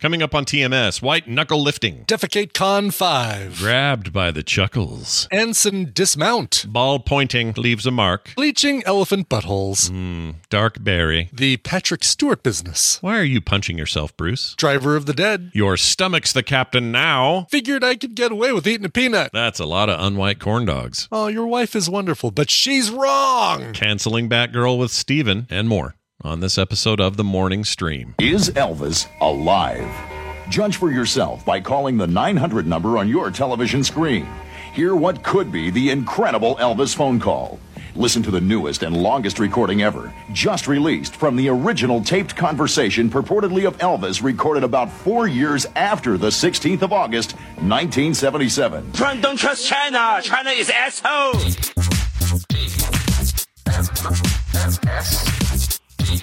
Coming up on TMS, white knuckle Lyfting. Defecate Con 5. Grabbed by the chuckles. Anson Dismount. Ball pointing leaves a mark. Bleaching Elephant Buttholes. Mm, dark berry. The Patrick Stewart Business. Why are you punching yourself, Bruce? Driver of the Dead. Your stomach's the captain now. Figured I could get away with eating a peanut. That's a lot of unwhite corn dogs. Oh, your wife is wonderful, but she's wrong. Canceling Batgirl with Stephen and more on this episode of The Morning Stream. Is Elvis alive? Judge for yourself by calling the 900 number on your television screen. Hear what could be the incredible Elvis phone call. Listen to the newest and longest recording ever, just released from the original taped conversation purportedly of Elvis recorded about four years after the 16th of August, 1977. Trump don't trust China. China is asshole. The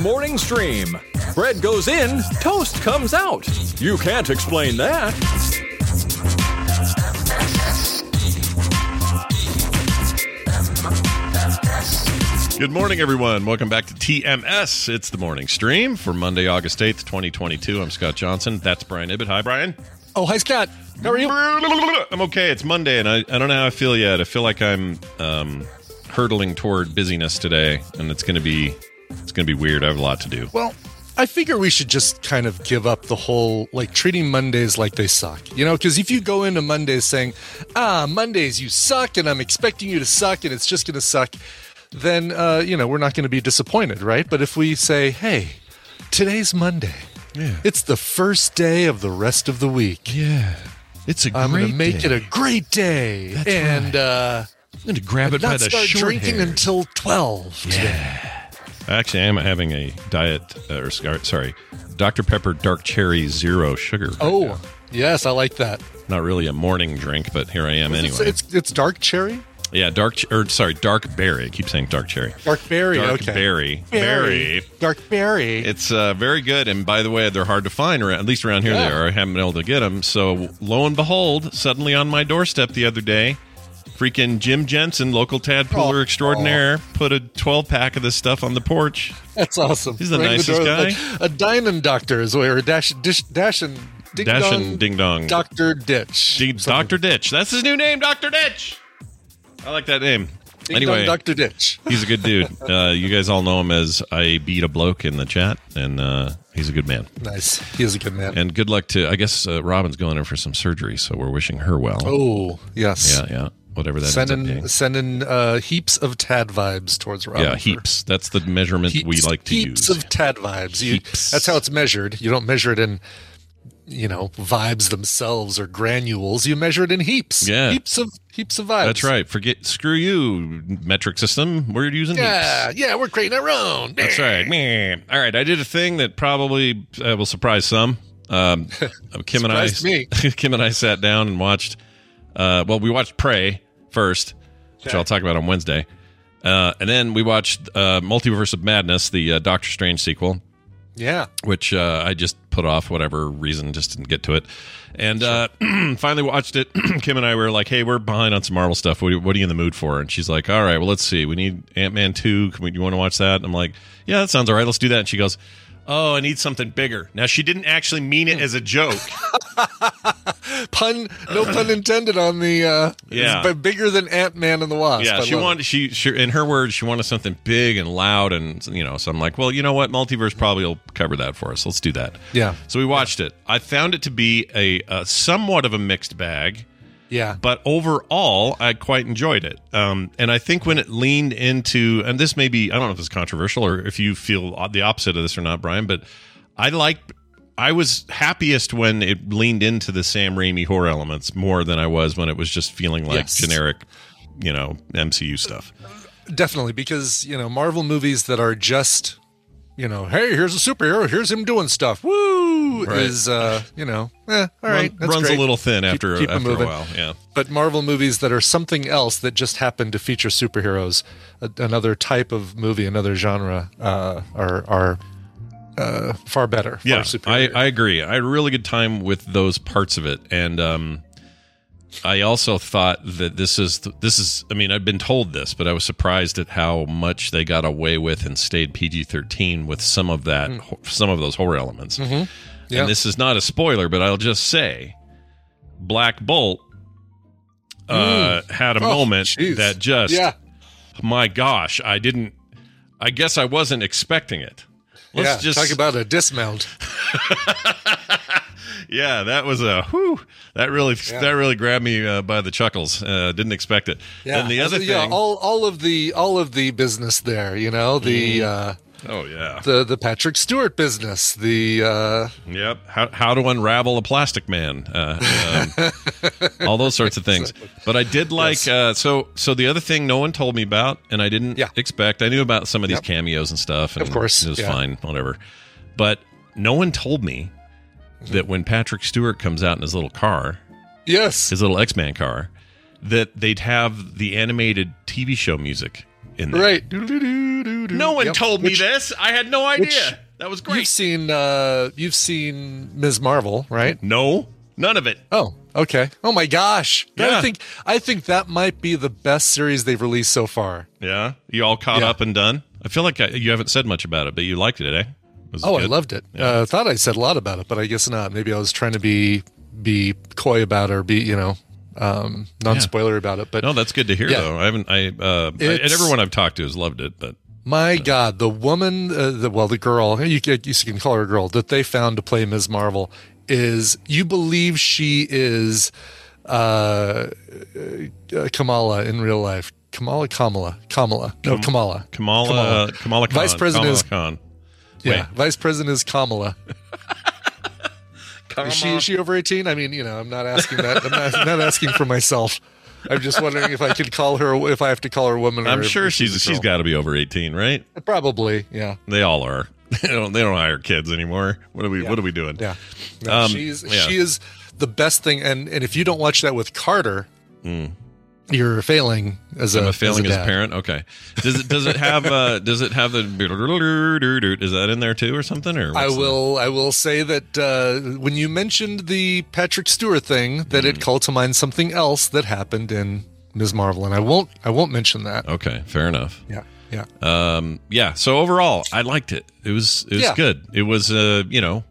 morning stream. Bread goes in, toast comes out. You can't explain that. Good morning, everyone. Welcome back to TMS. It's the morning stream for Monday, August 8th, 2022. I'm Scott Johnson. That's Brian Ibbett. Hi, Brian. Oh, hi, Scott. How are you? I'm okay. It's Monday, and I, I don't know how I feel yet. I feel like I'm um, hurtling toward busyness today, and it's going to be it's going to be weird. I have a lot to do. Well, I figure we should just kind of give up the whole like treating Mondays like they suck. You know, because if you go into Mondays saying, ah, Mondays, you suck, and I'm expecting you to suck, and it's just going to suck, then, uh, you know, we're not going to be disappointed, right? But if we say, hey, today's Monday, Yeah. it's the first day of the rest of the week. Yeah, it's a I'm great going to make day. it a great day. That's and right. uh, I'm going to grab it not by the start short drinking hairs. until 12 today. I actually, I am having a diet, uh, or sorry, Dr Pepper Dark Cherry Zero Sugar. right Oh, now. yes, I like that. not really a morning drink, but here I am It's, anyway. it's, it's dark cherry? Yeah, dark, or sorry, dark berry. I keep saying dark cherry. Dark berry, Dark okay. berry. Berry. Dark berry. It's uh, very good, and by the way, they're hard to find. Around, at least around here, Yeah. they are. I haven't been able to get them. So lo and behold, suddenly on my doorstep the other day, freaking Jim Jensen, local tadpooler Oh. extraordinaire, put a 12 pack of this stuff on the porch. That's awesome. He's the nicest door, guy. A, a dining doctor is where, or dash, dish, dash and ding Dash dong, and ding dong. Doctor Ditch. D- Dr. Ditch. That's his new name, Dr. Ditch. I like that name. Ding anyway, Doctor Ditch. he's a good dude. Uh, you guys all know him as I beat a bloke in the chat, and uh, he's a good man. Nice. He is a good man. And good luck to, I guess uh, Robin's going in for some surgery, so we're wishing her well. oh, yes. Yeah, yeah. Whatever that sending sending uh, heaps of tad vibes towards Robin. Yeah, heaps. That's the measurement we like to heaps use. Heaps of tad vibes. You, Heaps. that's how it's measured. You don't measure it in, you know, vibes themselves or granules. You measure it in heaps. Yeah. heaps of heaps of vibes. That's right. Forget, screw you, metric system. We're using Yeah, heaps. yeah, yeah, we're creating our own. That's right. Meh. All right. I did a thing that probably uh, will surprise some. Um, Kim and I, me. Kim and I sat down and watched. Uh, well, we watched Prey first, which I'll talk about on Wednesday, uh, and then we watched uh, Multiverse of Madness, the uh, Doctor Strange sequel. Yeah. which uh, I just put off whatever reason, just didn't get to it. And uh, finally watched it. Kim and I were like, "Hey, we're behind on some Marvel stuff. What are, you- what are you in the mood for?" And she's like, "All right, well, let's see. We need Ant Man two. Can we, you want to watch that?" And I'm like, "Yeah, that sounds all right. Let's do that." And she goes, "Oh, I need something bigger." Now she didn't actually mean it as a joke. Pun, no pun intended on the. Uh, Yeah. it's b- bigger than Ant Man and the Wasp. yeah, I she wanted she, she in her words she wanted something big and loud and you know. So I'm like, well, you know what, multiverse probably will cover that for us. Let's do that. Yeah. So we watched it. I found it to be a, a somewhat of a mixed bag. Yeah. but overall i quite enjoyed it um, and i think when it leaned into and this may be i don't know if it's controversial or if you feel the opposite of this or not brian but i liked i was happiest when it leaned into the sam raimi horror elements more than i was when it was just feeling like Yes. generic you know mcu stuff Definitely, because you know Marvel movies that are just, you know, hey, here's a superhero, here's him doing stuff, woo, Right. is uh, you know, eh, all right, Run- runs great. a little thin Keep- after, after a while yeah But Marvel movies that are something else that just happen to feature superheroes, a, another type of movie, another genre, uh, are are uh, far better. yeah far I. I agree i had a really good time with those parts of it and um i also thought that this is this is i mean i've been told this but i was surprised at how much they got away with and stayed pg-13 with some of that some of those horror elements Mm. Yeah. and this is not a spoiler but i'll just say black bolt uh had a Oh, moment jeez. that just yeah, my gosh i didn't i guess i wasn't expecting it let's yeah. just talk about a dismount. yeah, that was a whew. That really that really grabbed me uh, by the chuckles. Uh, didn't expect it. Yeah, and the other yeah, thing, all all of the all of the business there, you know, the uh, oh yeah, the the Patrick Stewart business, the uh, yep. How how to unravel a plastic man, uh, um, all those sorts of things. But I did like uh, so so the other thing no one told me about, and I didn't Yeah. expect. I knew about some of these Yep. cameos and stuff, and Of course, it was yeah. fine, whatever. But no one told me that when Patrick Stewart comes out in his little car, yes, his little X Man car, that they'd have the animated TV show music in there. right. No one Yep. told me Which- this. I had no idea. which- that was great. You've seen uh, you've seen Ms. Marvel, right? No, none of it. Oh, okay. Oh my gosh. Yeah. I think I think that might be the best series they've released so far. Yeah, you all caught Yeah. up and done. I feel like I, you haven't said much about it, but you liked it, eh? Was it Oh, I loved it. Uh, I thought I said a lot about it, but I guess not. Maybe I was trying to be be coy about it or be, you know, um, non spoiler about it. But No, that's good to hear, Yeah. though. I haven't. I uh, I- and everyone I've talked to has loved it, but My God, the woman, uh, the well, the girl, you can, you can call her a girl that they found to play Ms. Marvel is you believe she is uh, uh, Kamala in real life. Kamala, Kamala, Kamala, no, Kamala, Kamala, Kamala, Khan, Vice President Kamala is- Khan. yeah, Wait. Vice President is Kamala. Kamala. Is she, is she over eighteen? I mean, you know, I'm not asking that. I'm not, not asking for myself. I'm just wondering if I could call her, if I have to call her a woman. I'm or sure she's she's girl. got to be over 18, right? probably, yeah. They all are. They don't. They don't hire kids anymore. What are we? What are we doing? Yeah. No, Um, she's yeah. she is the best thing and and if you don't watch that with Carter, you're failing as I'm a a failing as as a a parent. Okay. Does it does it have uh does it have the is that in there too or something or I will I will say that uh, when you mentioned the Patrick Stewart thing, that Mm. it called to mind something else that happened in Ms. Marvel, and I won't I won't mention that. Okay, fair enough. Yeah, yeah, Um yeah, so overall I liked it. It was it was Yeah. good. It was uh you know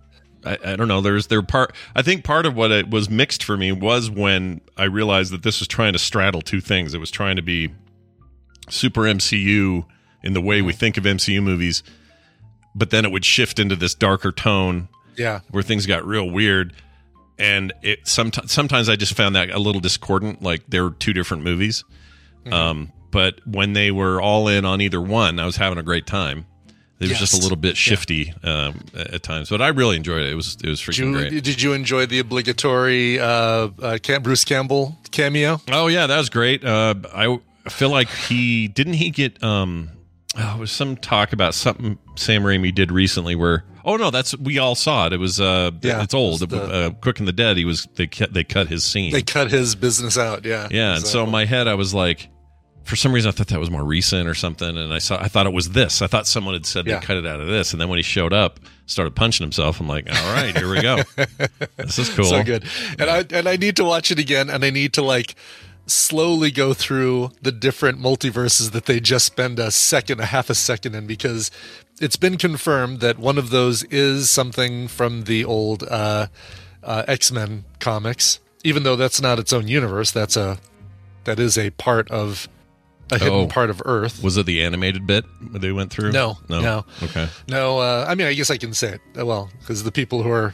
I, I don't know. There's there part. I think part of what it was mixed for me was when I realized that this was trying to straddle two things. It was trying to be super MCU in the way we think of MCU movies, but then it would shift into this darker tone yeah. where things got real weird and it sometimes sometimes I just found that a little discordant like they were two different movies Mm-hmm. um but when they were all in on either one I was having a great time it was just a little bit shifty um, at times but I really enjoyed it. It was it was Did freaking you, great. did you enjoy the obligatory uh, uh, Bruce Campbell cameo? oh yeah that was great. Uh I feel like he didn't he get um oh, there was some talk about something Sam Raimi did recently where oh no that's we all saw it. It was uh Yeah, it's old. it the- uh, Quick and the Dead he was they cut they cut his scene. They cut his business out. Yeah, Yeah, and so in my head I was like, for some reason I thought that was more recent or something, and I saw I thought it was this. I thought someone had said Yeah. they cut it out of this, and then when he showed up, started punching himself. I'm like, all right, here we go. this is cool. so good and i and i need to watch it again and i need to like slowly go through the different multiverses that they just spend a second a half a second in because it's been confirmed that one of those is something from the old uh, uh, X Men comics. Even though that's not its own universe, that's a that is a part of a hidden Oh. part of Earth. Was it the animated bit they went through? No, no, no. Okay, No, uh, I mean, I guess I can say it. Uh, Well, because the people who are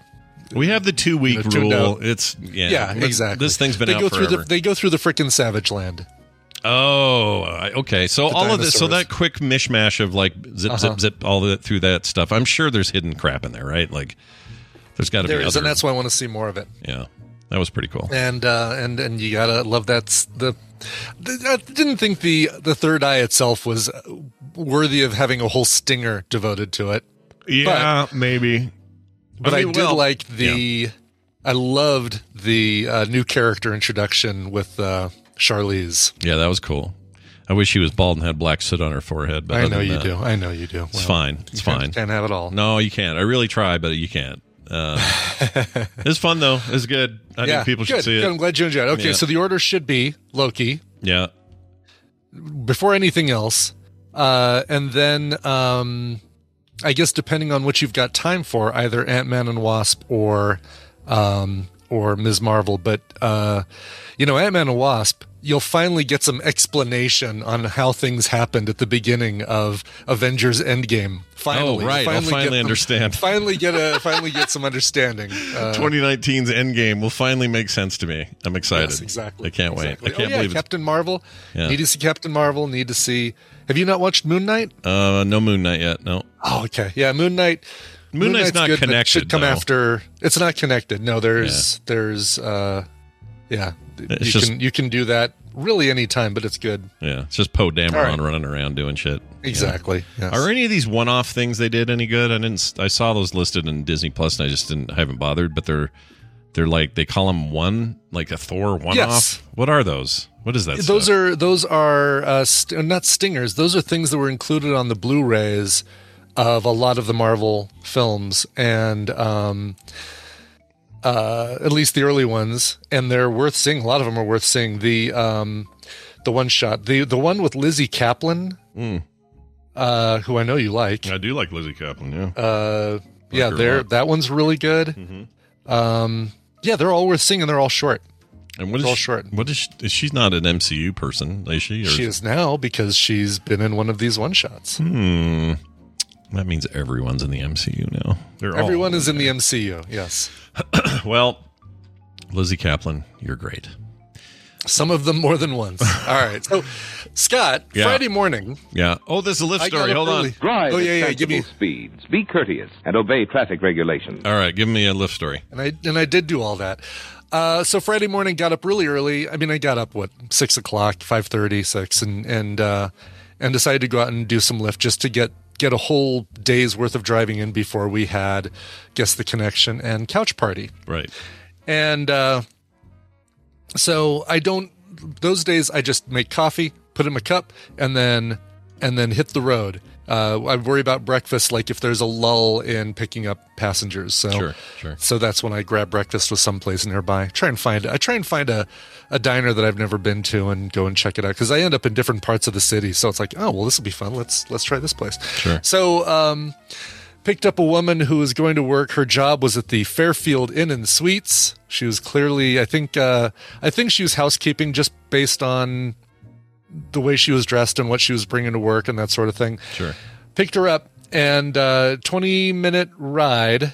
we have the two week You know, rule. out. It's yeah, yeah, exactly. This thing's been they out go forever. through the they go through the frickin' Savage Land. Oh, okay. So The all of this, so that quick mishmash of like zip, Uh-huh. zip, zip, all that through that stuff. I'm sure there's hidden crap in there, right? Like, there's got to be There is, other. and that's why I want to see more of it. yeah, that was pretty cool. and uh, and and you gotta love that's the. the- I didn't think the the third eye itself was worthy of having a whole stinger devoted to it, Yeah, maybe. but I, mean, did well, like the. I loved the uh, new character introduction with uh, Charlize. Yeah, that was cool. I wish she was bald and had black soot on her forehead. But I know you that, do. I know you do. It's fine. It's you can't- fine. Can't have it all. No, you can't. I really try, but you can't. Uh, it's fun though. It's good. I yeah, think people should good, see it. good. I'm glad you enjoyed it. Okay, Yeah. so the order should be Loki Yeah. before anything else, uh, and then um, I guess depending on what you've got time for, either Ant Man and Wasp or um, or Ms. Marvel. But uh, you know, Ant Man and Wasp, you'll finally get some explanation on how things happened at the beginning of Avengers Endgame. Finally, Oh, right. I'll finally them- understand. Finally get a finally get some understanding. Uh, 2019's Endgame will finally make sense to me. I'm excited. Yes, exactly. I can't Exactly. wait. I can't oh, yeah, believe Captain Marvel. Yeah. Need to see Captain Marvel. Need to see. Have you not watched Moon Knight? Uh, no Moon Knight yet. No. Oh, okay. Yeah, Moon Knight. Moon Knight's not good, connected, Should come though. after. It's not connected. No, there's there's uh, yeah. It's you just- can you can do that really any time, but it's good. Yeah, it's just Poe Dameron right. running around doing shit. Exactly. Yes. Are any of these one-off things they did any good? I didn't. I saw those listed in Disney Plus, and I just didn't. I haven't bothered. But they're they're like they call them one, like a Thor one-off. Yes. What are those? What is that? Those stuff? are those are uh, st- not stingers. Those are things that were included on the Blu-rays of a lot of the Marvel films, and um, uh, at least the early ones. And they're worth seeing. A lot of them are worth seeing. The um, the one shot, the the one with Lizzy Caplan, Mm. uh, who I know you like. I do like Lizzy Caplan. Yeah. Uh, yeah, her they're lot. that one's really good. Mhm. Um, yeah, they're all worth seeing, and they're all short. And what is all she, short. What is she, is she's not an MCU person, is she? Or She is now because she's been in one of these one shots. Hmm. That means everyone's in the MCU now. They're all- Everyone is in the MCU. Yes, well, Lizzy Caplan, you're great. some of them more than once. All right. So, Scott, Yeah. Friday morning. Yeah. Oh, there's a Lyft story. up Hold on. Drive Oh yeah, yeah. Give me. speeds. Be courteous and obey traffic regulations. All right, give me a Lyft story. And I and I did do all that. Uh, so Friday morning, got up really early. I mean, I got up what six o'clock, five thirty, six, and and uh, and decided to go out and do some Lyft just to get get a whole day's worth of driving in before we had guess the connection and couch party. Right. And uh, so I don't. Those days I just make coffee, put in a cup, and then and then hit the road. Uh, I worry about breakfast, like if there's a lull in picking up passengers. So Sure, sure. So that's when I grab breakfast with someplace nearby. Try and find. I try and find a a diner that I've never been to and go and check it out because I end up in different parts of the city. So it's like, oh well, this will be fun. Let's let's try this place. Sure. So um, picked up a woman who was going to work. Her job was at the Fairfield Inn and Suites. She was clearly, I think, uh, I think she was housekeeping just based on the way she was dressed and what she was bringing to work and that sort of thing. Sure. Picked her up and uh, 20 minute ride.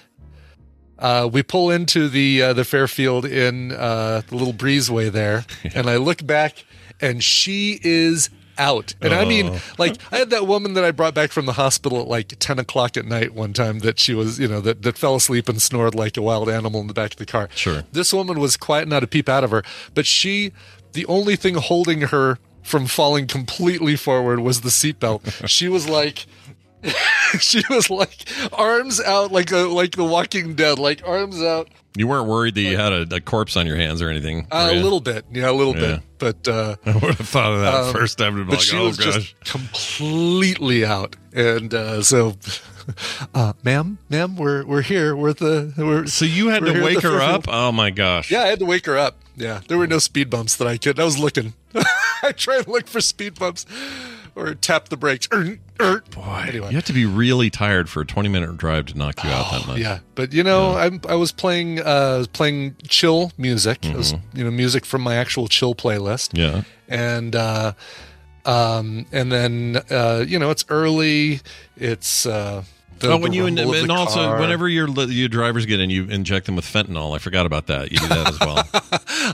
Uh, we pull into the uh, the Fairfield in uh, the little breezeway there, and I look back, and she is out. And I mean, Oh. like I had that woman that I brought back from the hospital at like ten o'clock at night one time that she was, you know, that, that fell asleep and snored like a wild animal in the back of the car. Sure. This woman was quiet, not a peep out of her, but she, the only thing holding her from falling completely forward was the seatbelt. she was like. she was like arms out like a like the walking dead like arms out You weren't worried that you had a, a corpse on your hands or anything. uh, a little bit yeah a little Yeah. bit but uh I would have thought of that Um, first time. but like, she oh was gosh. just completely out and uh so uh ma'am ma'am we're we're here we're the we're so you had to wake her up? Oh my gosh. yeah i had to wake her up yeah there were no speed bumps that i could i was looking i try to look for speed bumps or tap the brakes. Er, er. Boy, Anyway. you have to be really tired for a 20 minute drive to knock you out that much. Yeah, but you know, I'm, I was playing uh, playing chill music. It was, you know, music from my actual chill playlist. Mm-hmm. Yeah. and uh, um, and then uh, you know, it's early. It's uh, the, oh, when you and, and also car. whenever your your drivers get in, you inject them with fentanyl. I forgot about that. You do that as well.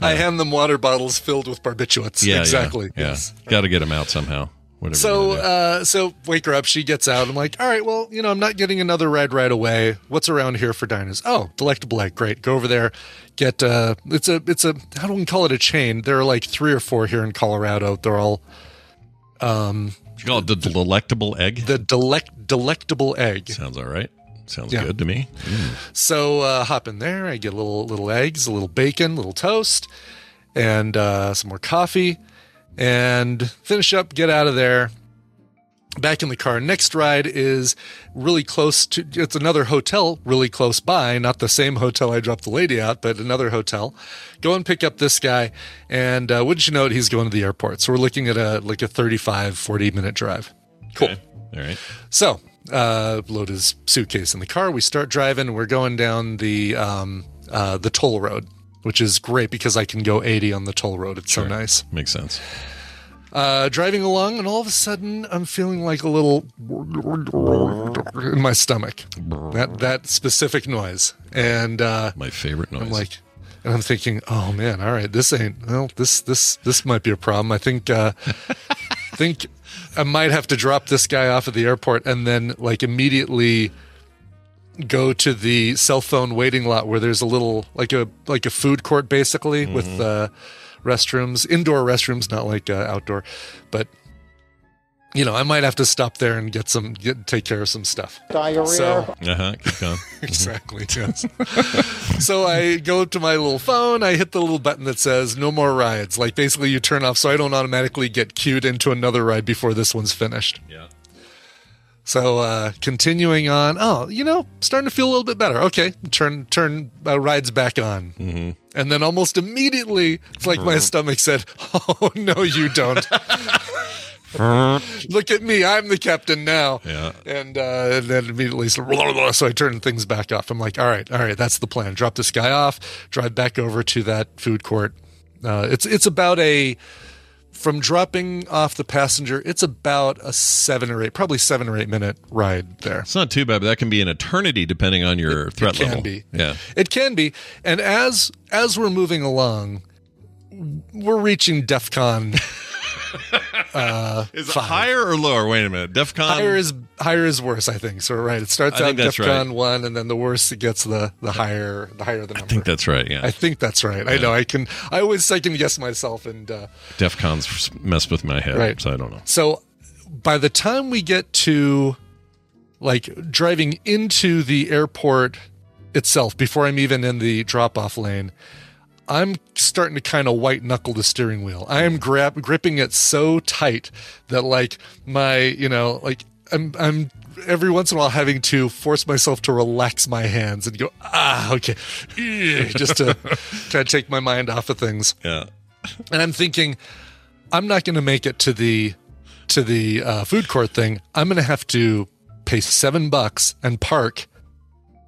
I hand them water bottles filled with barbiturates. yeah, exactly. Yeah, Yes. Got to get them out somehow. Whatever. So, you're gonna do. uh, so wake her up. She gets out. I'm like, all right, well, you know, I'm not getting another ride right away. What's around here for diners? Oh, delectable egg. Great. Go over there. Get. Uh, it's a. It's a. How do we call it? A chain. There are like three or four here in Colorado. They're all you call it the delectable egg. the delect delectable egg. Sounds all right. Sounds Yeah. good to me. So uh, hop in there. I get little little eggs, a little bacon, a little toast, and uh, some more coffee, and finish up. Get out of there. Back in the car. Next ride is really close to. It's another hotel really close by. Not the same hotel I dropped the lady out, but another hotel. Go and pick up this guy, and uh, wouldn't you know it, he's going to the airport. So we're looking at a like a 35, 40 minute drive. Cool. Okay. All right. So, uh, load his suitcase in the car. We start driving. We're going down the um, uh, the toll road, which is great because I can go 80 on the toll road. It's so nice. Makes sense. Uh, driving along, and all of a sudden, I'm feeling like a little in my stomach. That that specific noise, and uh, My favorite noise. I'm like, and I'm thinking, oh man, all right, this ain't well, this this this might be a problem. I think uh think I might have to drop this guy off at the airport and then like immediately go to the cell phone waiting lot where there's a little like a like a food court basically with uh restrooms, indoor restrooms, not like uh, outdoor, but you know, I might have to stop there and get some get take care of some stuff. Diarrhea. So uh huh. Keep going. exactly. Yes. so I go to my little phone. I hit the little button that says "No more rides." Like basically, you turn off, so I don't automatically get queued into another ride before this one's finished. Yeah. So uh, continuing on. Oh, you know, starting to feel a little bit better. Okay, turn turn uh, rides back on, mm-hmm. and then almost immediately, it's like my stomach said, "Oh no, you don't." Look at me, I'm the captain now. Yeah. And, uh, and then immediately, so, so I turn things back off. I'm like, all right, all right, that's the plan. Drop this guy off, drive back over to that food court. Uh, it's it's about a from dropping off the passenger. It's about a seven or eight, probably seven or eight minute ride there. It's not too bad, but that can be an eternity depending on your threat it can level. be. Yeah. It can be. And as as we're moving along, we're reaching DEFCON. uh, Is it five. higher or lower? Wait a minute. DEFCON. higher is higher is worse. I think so. Right. It starts I out that's DEFCON right. one, and then the worse it gets, the the higher the higher the number. I think that's right. Yeah. I think that's right. I know. I can. I always second guess myself, and uh, DEFCON's messed with my head, Right. so I don't know. so by the time we get to like driving into the airport itself, before I'm even in the drop off lane, I'm starting to kind of white knuckle the steering wheel. I am grab gripping it so tight that like my, you know, like I'm I'm every once in a while having to force myself to relax my hands and go, ah, okay. Just to kind of take my mind off of things. Yeah. And I'm thinking, I'm not going to make it to the to the uh, food court thing. I'm going to have to pay seven bucks and park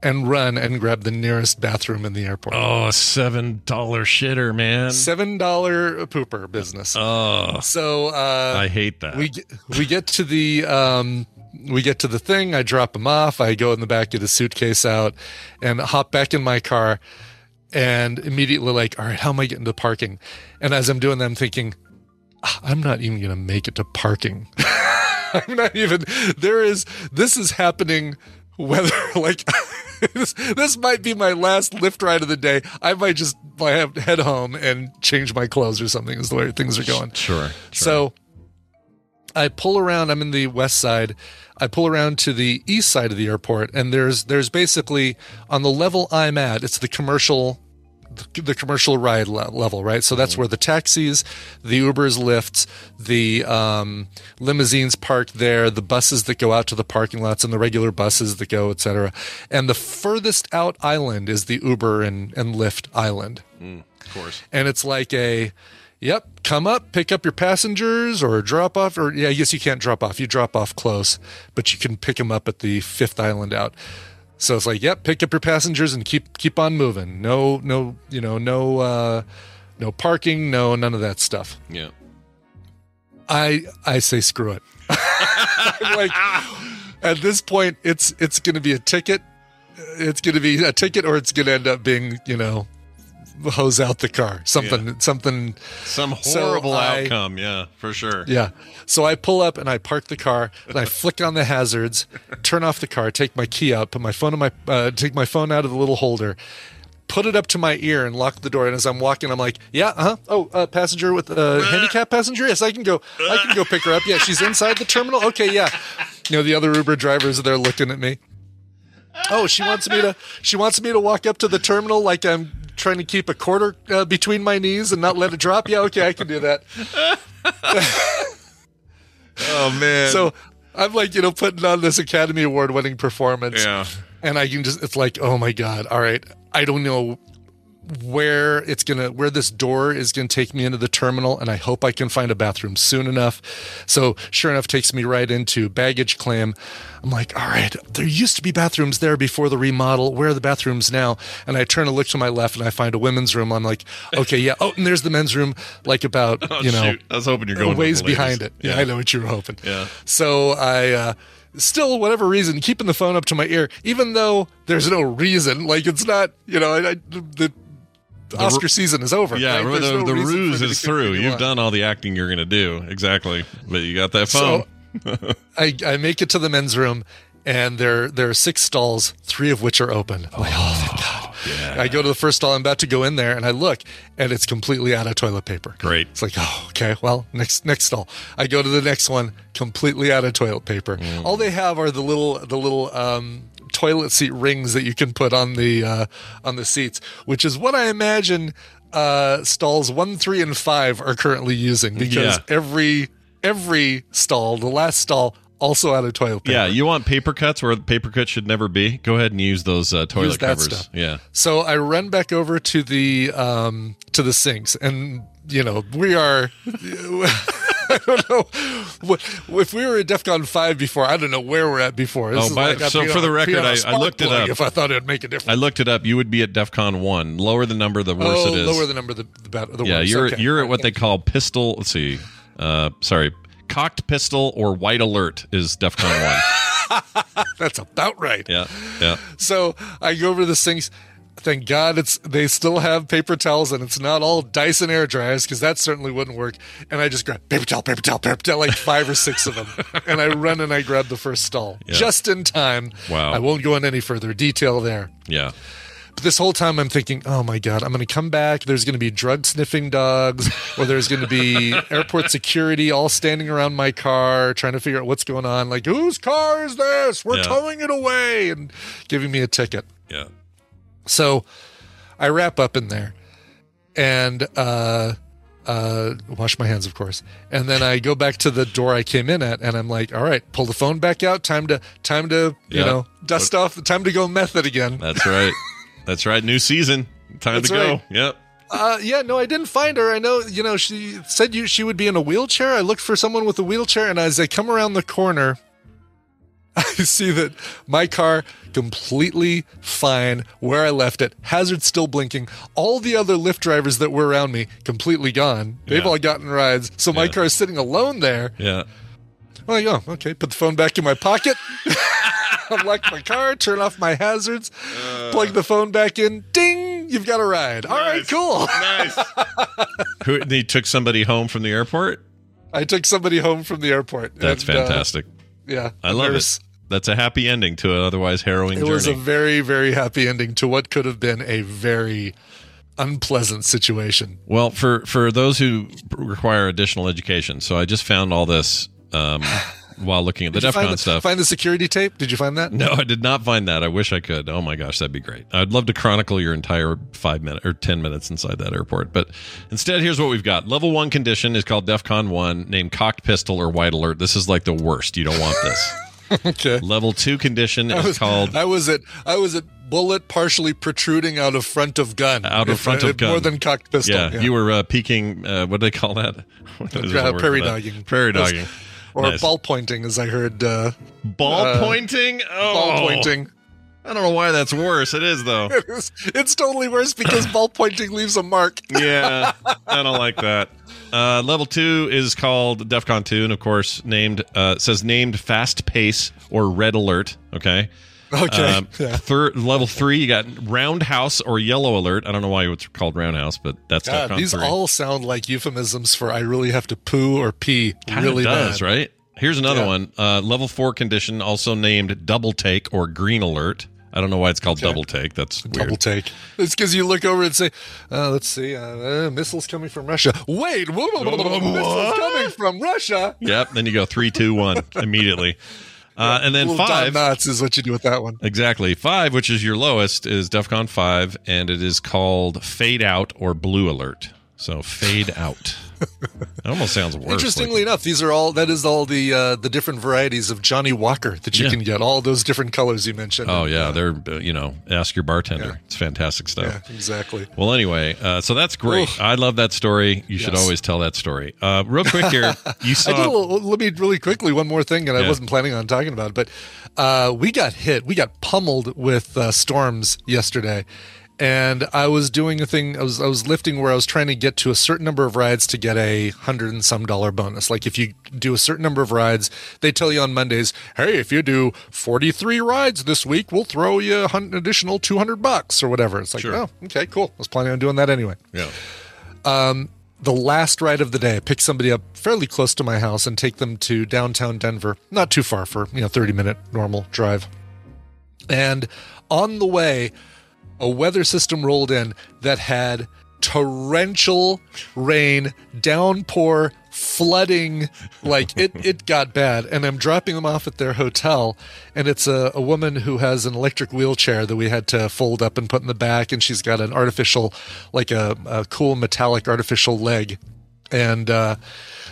and run and grab the nearest bathroom in the airport. Oh, seven dollar shitter, man. Seven dollar pooper business. Oh, So uh, I hate that. we get, we get to the um, we get to the thing. I drop him off. I go in the back, get his suitcase out, and hop back in my car. And immediately, like, all right, how am I getting to parking? And as I'm doing that, I'm thinking, "Ah, I'm not even going to make it to parking. I'm not even. There is. This is happening. Whether like this, this might be my last Lyft ride of the day. I might just I have head home and change my clothes or something. Is the way things are going. sure. sure. So I pull around. I'm in the west side. I pull around to the east side of the airport, and there's there's basically on the level I'm at. It's the commercial, the commercial ride le- level, right? So that's where the taxis, the Ubers, Lyfts, the um, limousines park there, the buses that go out to the parking lots, and the regular buses that go, etc. And the furthest out island is the Uber and and Lyft island of course. and it's like a Yep, come up, pick up your passengers, or drop off. Or yeah, I guess you can't drop off. You drop off close, but you can pick them up at the fifth island out. So it's like, yep, pick up your passengers and keep keep on moving. No, no, you know, no, uh, no parking, no, none of that stuff. Yeah. I I say screw it. Like at this point, it's it's going to be a ticket. It's going to be a ticket, or it's going to end up being you know hose out the car. Something Yeah. something Some So horrible I- outcome. Yeah, for sure. Yeah. So I pull up and I park the car and I flick on the hazards, turn off the car, take my key out, put my phone in my uh, take my phone out of the little holder, put it up to my ear and lock the door. And as I'm walking, I'm like, yeah, uh huh. Oh, uh, passenger with uh, handicap passenger. Yes, I can go. I can go pick her up. Yeah, she's inside the terminal. Okay, yeah. You know, the other Uber drivers are there looking at me. Oh, she wants me to. She wants me to walk up to the terminal like I'm trying to keep a quarter uh, between my knees and not let it drop. Yeah, okay, I can do that. Oh man. So I'm like, you know, putting on this Academy Award winning performance. Yeah. And I can just, it's like, oh my God. All right. I don't know where it's to, where this door is going to take me into the terminal. And I hope I can find a bathroom soon enough. So sure enough, takes me right into baggage claim. I'm like, all right, there used to be bathrooms there before the remodel. Where are the bathrooms now? And I turn to look to my left and I find a women's room. I'm like, okay, yeah. Oh, and there's the men's room, like about, Oh, you know, shoot. I was hoping you're going ways behind it. Yeah, I know what you were hoping. Yeah. So I uh, still, whatever reason, keeping the phone up to my ear, even though there's no reason. Like it's not, you know, I, I, the, Oscar season is over. Yeah, Like, the, no the ruse is through. You've on. done all the acting you're going to do. Exactly. But you got that phone. So I, I make it to the men's room, and there there are six stalls, three of which are open. I'm like, oh, thank God. I go to the first stall. I'm about to go in there, and I look, and it's completely out of toilet paper. Great. It's like, oh, okay. Well, next next stall. I go to the next one, completely out of toilet paper. Mm. All they have are the little the little um, toilet seat rings that you can put on the uh, on the seats, which is what I imagine uh, stalls one, three, and five are currently using because Yeah. every every stall, the last stall, also out of toilet paper. Yeah, you want paper cuts where the paper cut should never be? Go ahead and use those uh, toilet Use covers. stuff. Yeah. So I run back over to the um to the sinks, and you know we are. I don't know if we were at DefCon five before. I don't know where we're at before. This Oh, like so for on- the record, I- I looked it up. If I thought it would make a difference. I looked it up. You would be at DEF CON 1. Lower the number, the worse oh, it is. lower the number, the the better. The yeah, worse. you're Okay. you're at what they call pistol. Let's see. Uh, sorry. Cocked pistol or white alert is DEF CON 1. That's about right. Yeah. Yeah. So I go over to the sinks. Thank God it's they still have paper towels and it's not all Dyson air dryers because that certainly wouldn't work. And I just grab paper towel, paper towel, paper towel, like five or six of them. And I run and I grab the first stall Yeah. just in time. Wow. I won't go into any further detail there. Yeah. But this whole time I'm thinking, oh my God, I'm going to come back. There's going to be drug sniffing dogs, or there's going to be airport security all standing around my car trying to figure out what's going on. Like, whose car is this? We're Yeah. towing it away and giving me a ticket. Yeah. So I wrap up in there and uh, uh, wash my hands, of course. And then I go back to the door I came in at, and I'm like, all right, pull the phone back out. Time to, time to, you Yeah. know, dust off. Time to go method again. That's right. That's right. New season. Time That's to go. right. Yep. Uh, yeah, no, I didn't find her. I know, you know, she said you she would be in a wheelchair. I looked for someone with a wheelchair, and as I come around the corner, I see that my car completely fine where I left it. Hazard still blinking. All the other Lyft drivers that were around me completely gone. They've Yeah. all gotten rides, so my Yeah. car is sitting alone there. Yeah. Well, yeah, okay. Put the phone back in my pocket. Unlock my car. Turn off my hazards. plug the phone back in. Ding! You've got a ride. All right, cool. Nice. Who he took somebody home from the airport? I took somebody home from the airport. That's and, uh, fantastic. Yeah, I love there's- it. That's a happy ending to an otherwise harrowing It journey. was a very, very happy ending to what could have been a very unpleasant situation. Well, for for those who require additional education, so I just found all this um, while looking at the DEF CON the, stuff. Find the security tape? Did you find that? no, I did not find that. I wish I could. Oh my gosh, that'd be great. I'd love to chronicle your entire five minute or ten minutes inside that airport. But instead, here's what we've got. Level one condition is called DEF CON one, named cocked pistol or white alert. This is like the worst. You don't want this. okay. Level two condition I is was, called I was at I was at bullet partially protruding out of front of gun. Out of front of gun. More than cocked pistol. Yeah, you were uh, peeking. Uh, what do they call that? Uh, prairie dogging. Prairie dogging. Or Nice. ball pointing, as I heard. Uh, Ball uh, pointing. Oh, Ball pointing. I don't know why that's worse. It is though. it's, it's totally worse because ball pointing leaves a mark. yeah, I don't like that. Uh, level two is called DEFCON two, and of course, named uh, says named fast pace or red alert. Okay. Okay. Um, Yeah. Third level three, you got roundhouse or yellow alert. I don't know why it's called roundhouse, but that's God, these three. all sound like euphemisms for I really have to poo or pee Kinda really does, bad. right? Here's another Yeah. one. Uh, level four condition, also named double take or green alert. I don't know why it's called Okay. double take. That's weird. Double take. It's because you look over and say, uh, "Let's see, uh, uh, missiles coming from Russia." Wait, whoa, whoa, whoa, missiles coming from Russia. Yep. Then you go three, two, one immediately. Uh, and then five. knots is what you do with that one. Exactly. Five, which is your lowest, is DEFCON 5, and it is called Fade Out or Blue Alert. So Fade Out. It almost sounds worse. Interestingly enough, these are all that is all the uh, the different varieties of Johnnie Walker that you Yeah. can get. All those different colors you mentioned. oh, yeah. They're, you know, ask your bartender. It's fantastic stuff. yeah, exactly. Well, anyway, uh, so that's great. Oof. I love that story. You should always tell that story. Uh, real quick here, you I saw. did a little, let me really quickly one more thing, and I wasn't planning on talking about it, but uh, we got hit. We got pummeled with uh, storms yesterday, and I was doing a thing. I was I was Lyfting where I was trying to get to a certain number of rides to get a hundred and some dollar bonus. Like if you do a certain number of rides, they tell you on Mondays, "Hey, if you do forty three rides this week, we'll throw you an additional two hundred bucks or whatever." It's like, Sure. oh, okay, cool. I was planning on doing that anyway yeah. Um, the last ride of the day, I pick somebody up fairly close to my house and take them to downtown Denver, not too far for, you know, 30 minute normal drive. And on the way, a weather system rolled in that had torrential rain, downpour, flooding. Like it, it got bad. And I'm dropping them off at their hotel. And it's a, a woman who has an electric wheelchair that we had to fold up and put in the back. And she's got an artificial, like a, a cool metallic artificial leg. And uh,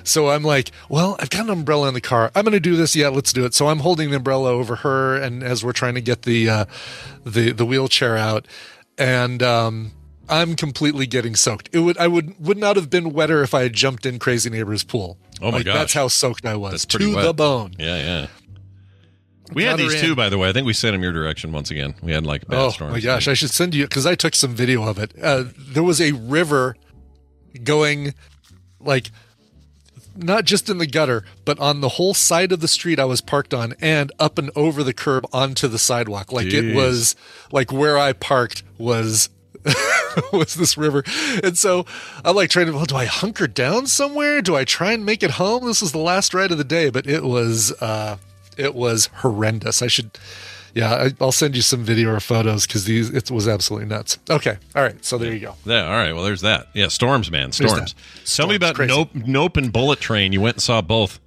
so I'm like, well, I've got an umbrella in the car. I'm going to do this. Yeah, let's do it. So I'm holding the umbrella over her, and as we're trying to get the uh, the the wheelchair out, and um, I'm completely getting soaked. It would I would would not have been wetter if I had jumped in Crazy Neighbor's pool. Oh my Like, gosh. that's how soaked I was to pretty the bone. Yeah, yeah. We had these in. too, by the way. I think we sent them your direction once again. We had like a bad storm. oh my gosh, I should send you because I took some video of it. Uh, there was a river going like not just in the gutter, but on the whole side of the street I was parked on and up and over the curb onto the sidewalk. Like Jeez. it was like where I parked was was this river. And so I'm like trying to, well, do I hunker down somewhere? Do I try and make it home? This was the last ride of the day, but it was, uh, it was horrendous. I should, yeah, I, I'll send you some video or photos because these, it was absolutely nuts. Okay. All right. So there you go. Yeah, all right. Well, there's that. Yeah, storms, man. Storms. Tell me about crazy. Nope, Nope and Bullet Train. You went and saw both.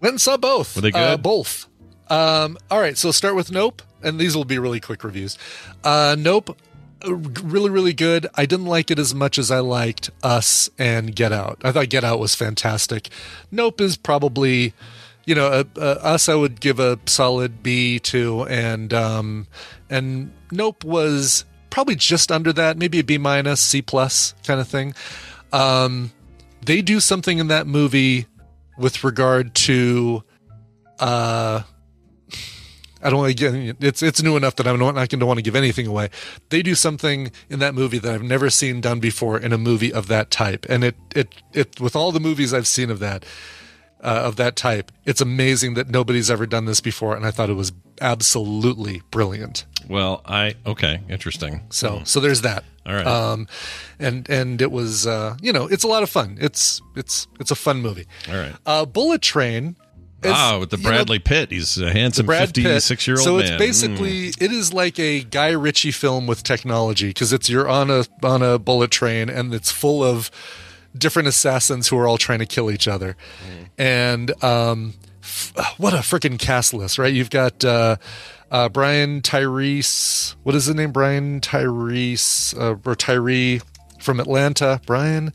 Went and saw both. Were they Uh, good? both. Um, all right, so start with Nope, and these will be really quick reviews. Uh, nope, uh, really, really good. I didn't like it as much as I liked Us and Get Out. I thought Get Out was fantastic. Nope is probably, you know, uh, uh, Us I would give a solid B to, and um, and Nope was probably just under that, maybe a B minus, C plus kind of thing. Um, they do something in that movie with regard to uh I don't get it's it's new enough that I'm not, not going to want to give anything away. They do something in that movie that I've never seen done before in a movie of that type, and it it it with all the movies I've seen of that uh, of that type, it's amazing that nobody's ever done this before, and I thought it was absolutely brilliant. Well, I okay, interesting. So so there's that. All right. Um, and and it was uh, you know it's a lot of fun. It's it's it's a fun movie. All right. Uh, Bullet Train. is, ah, with the you know, Bradley Pitt. He's a handsome 56 year old So man. it's basically it is like a Guy Ritchie film with technology because it's you're on a on a bullet train and it's full of different assassins who are all trying to kill each other. And um, f- what a freaking cast list, right? You've got uh, uh, Brian Tyrese. What is the name? Brian Tyrese uh, or Tyree from Atlanta. Brian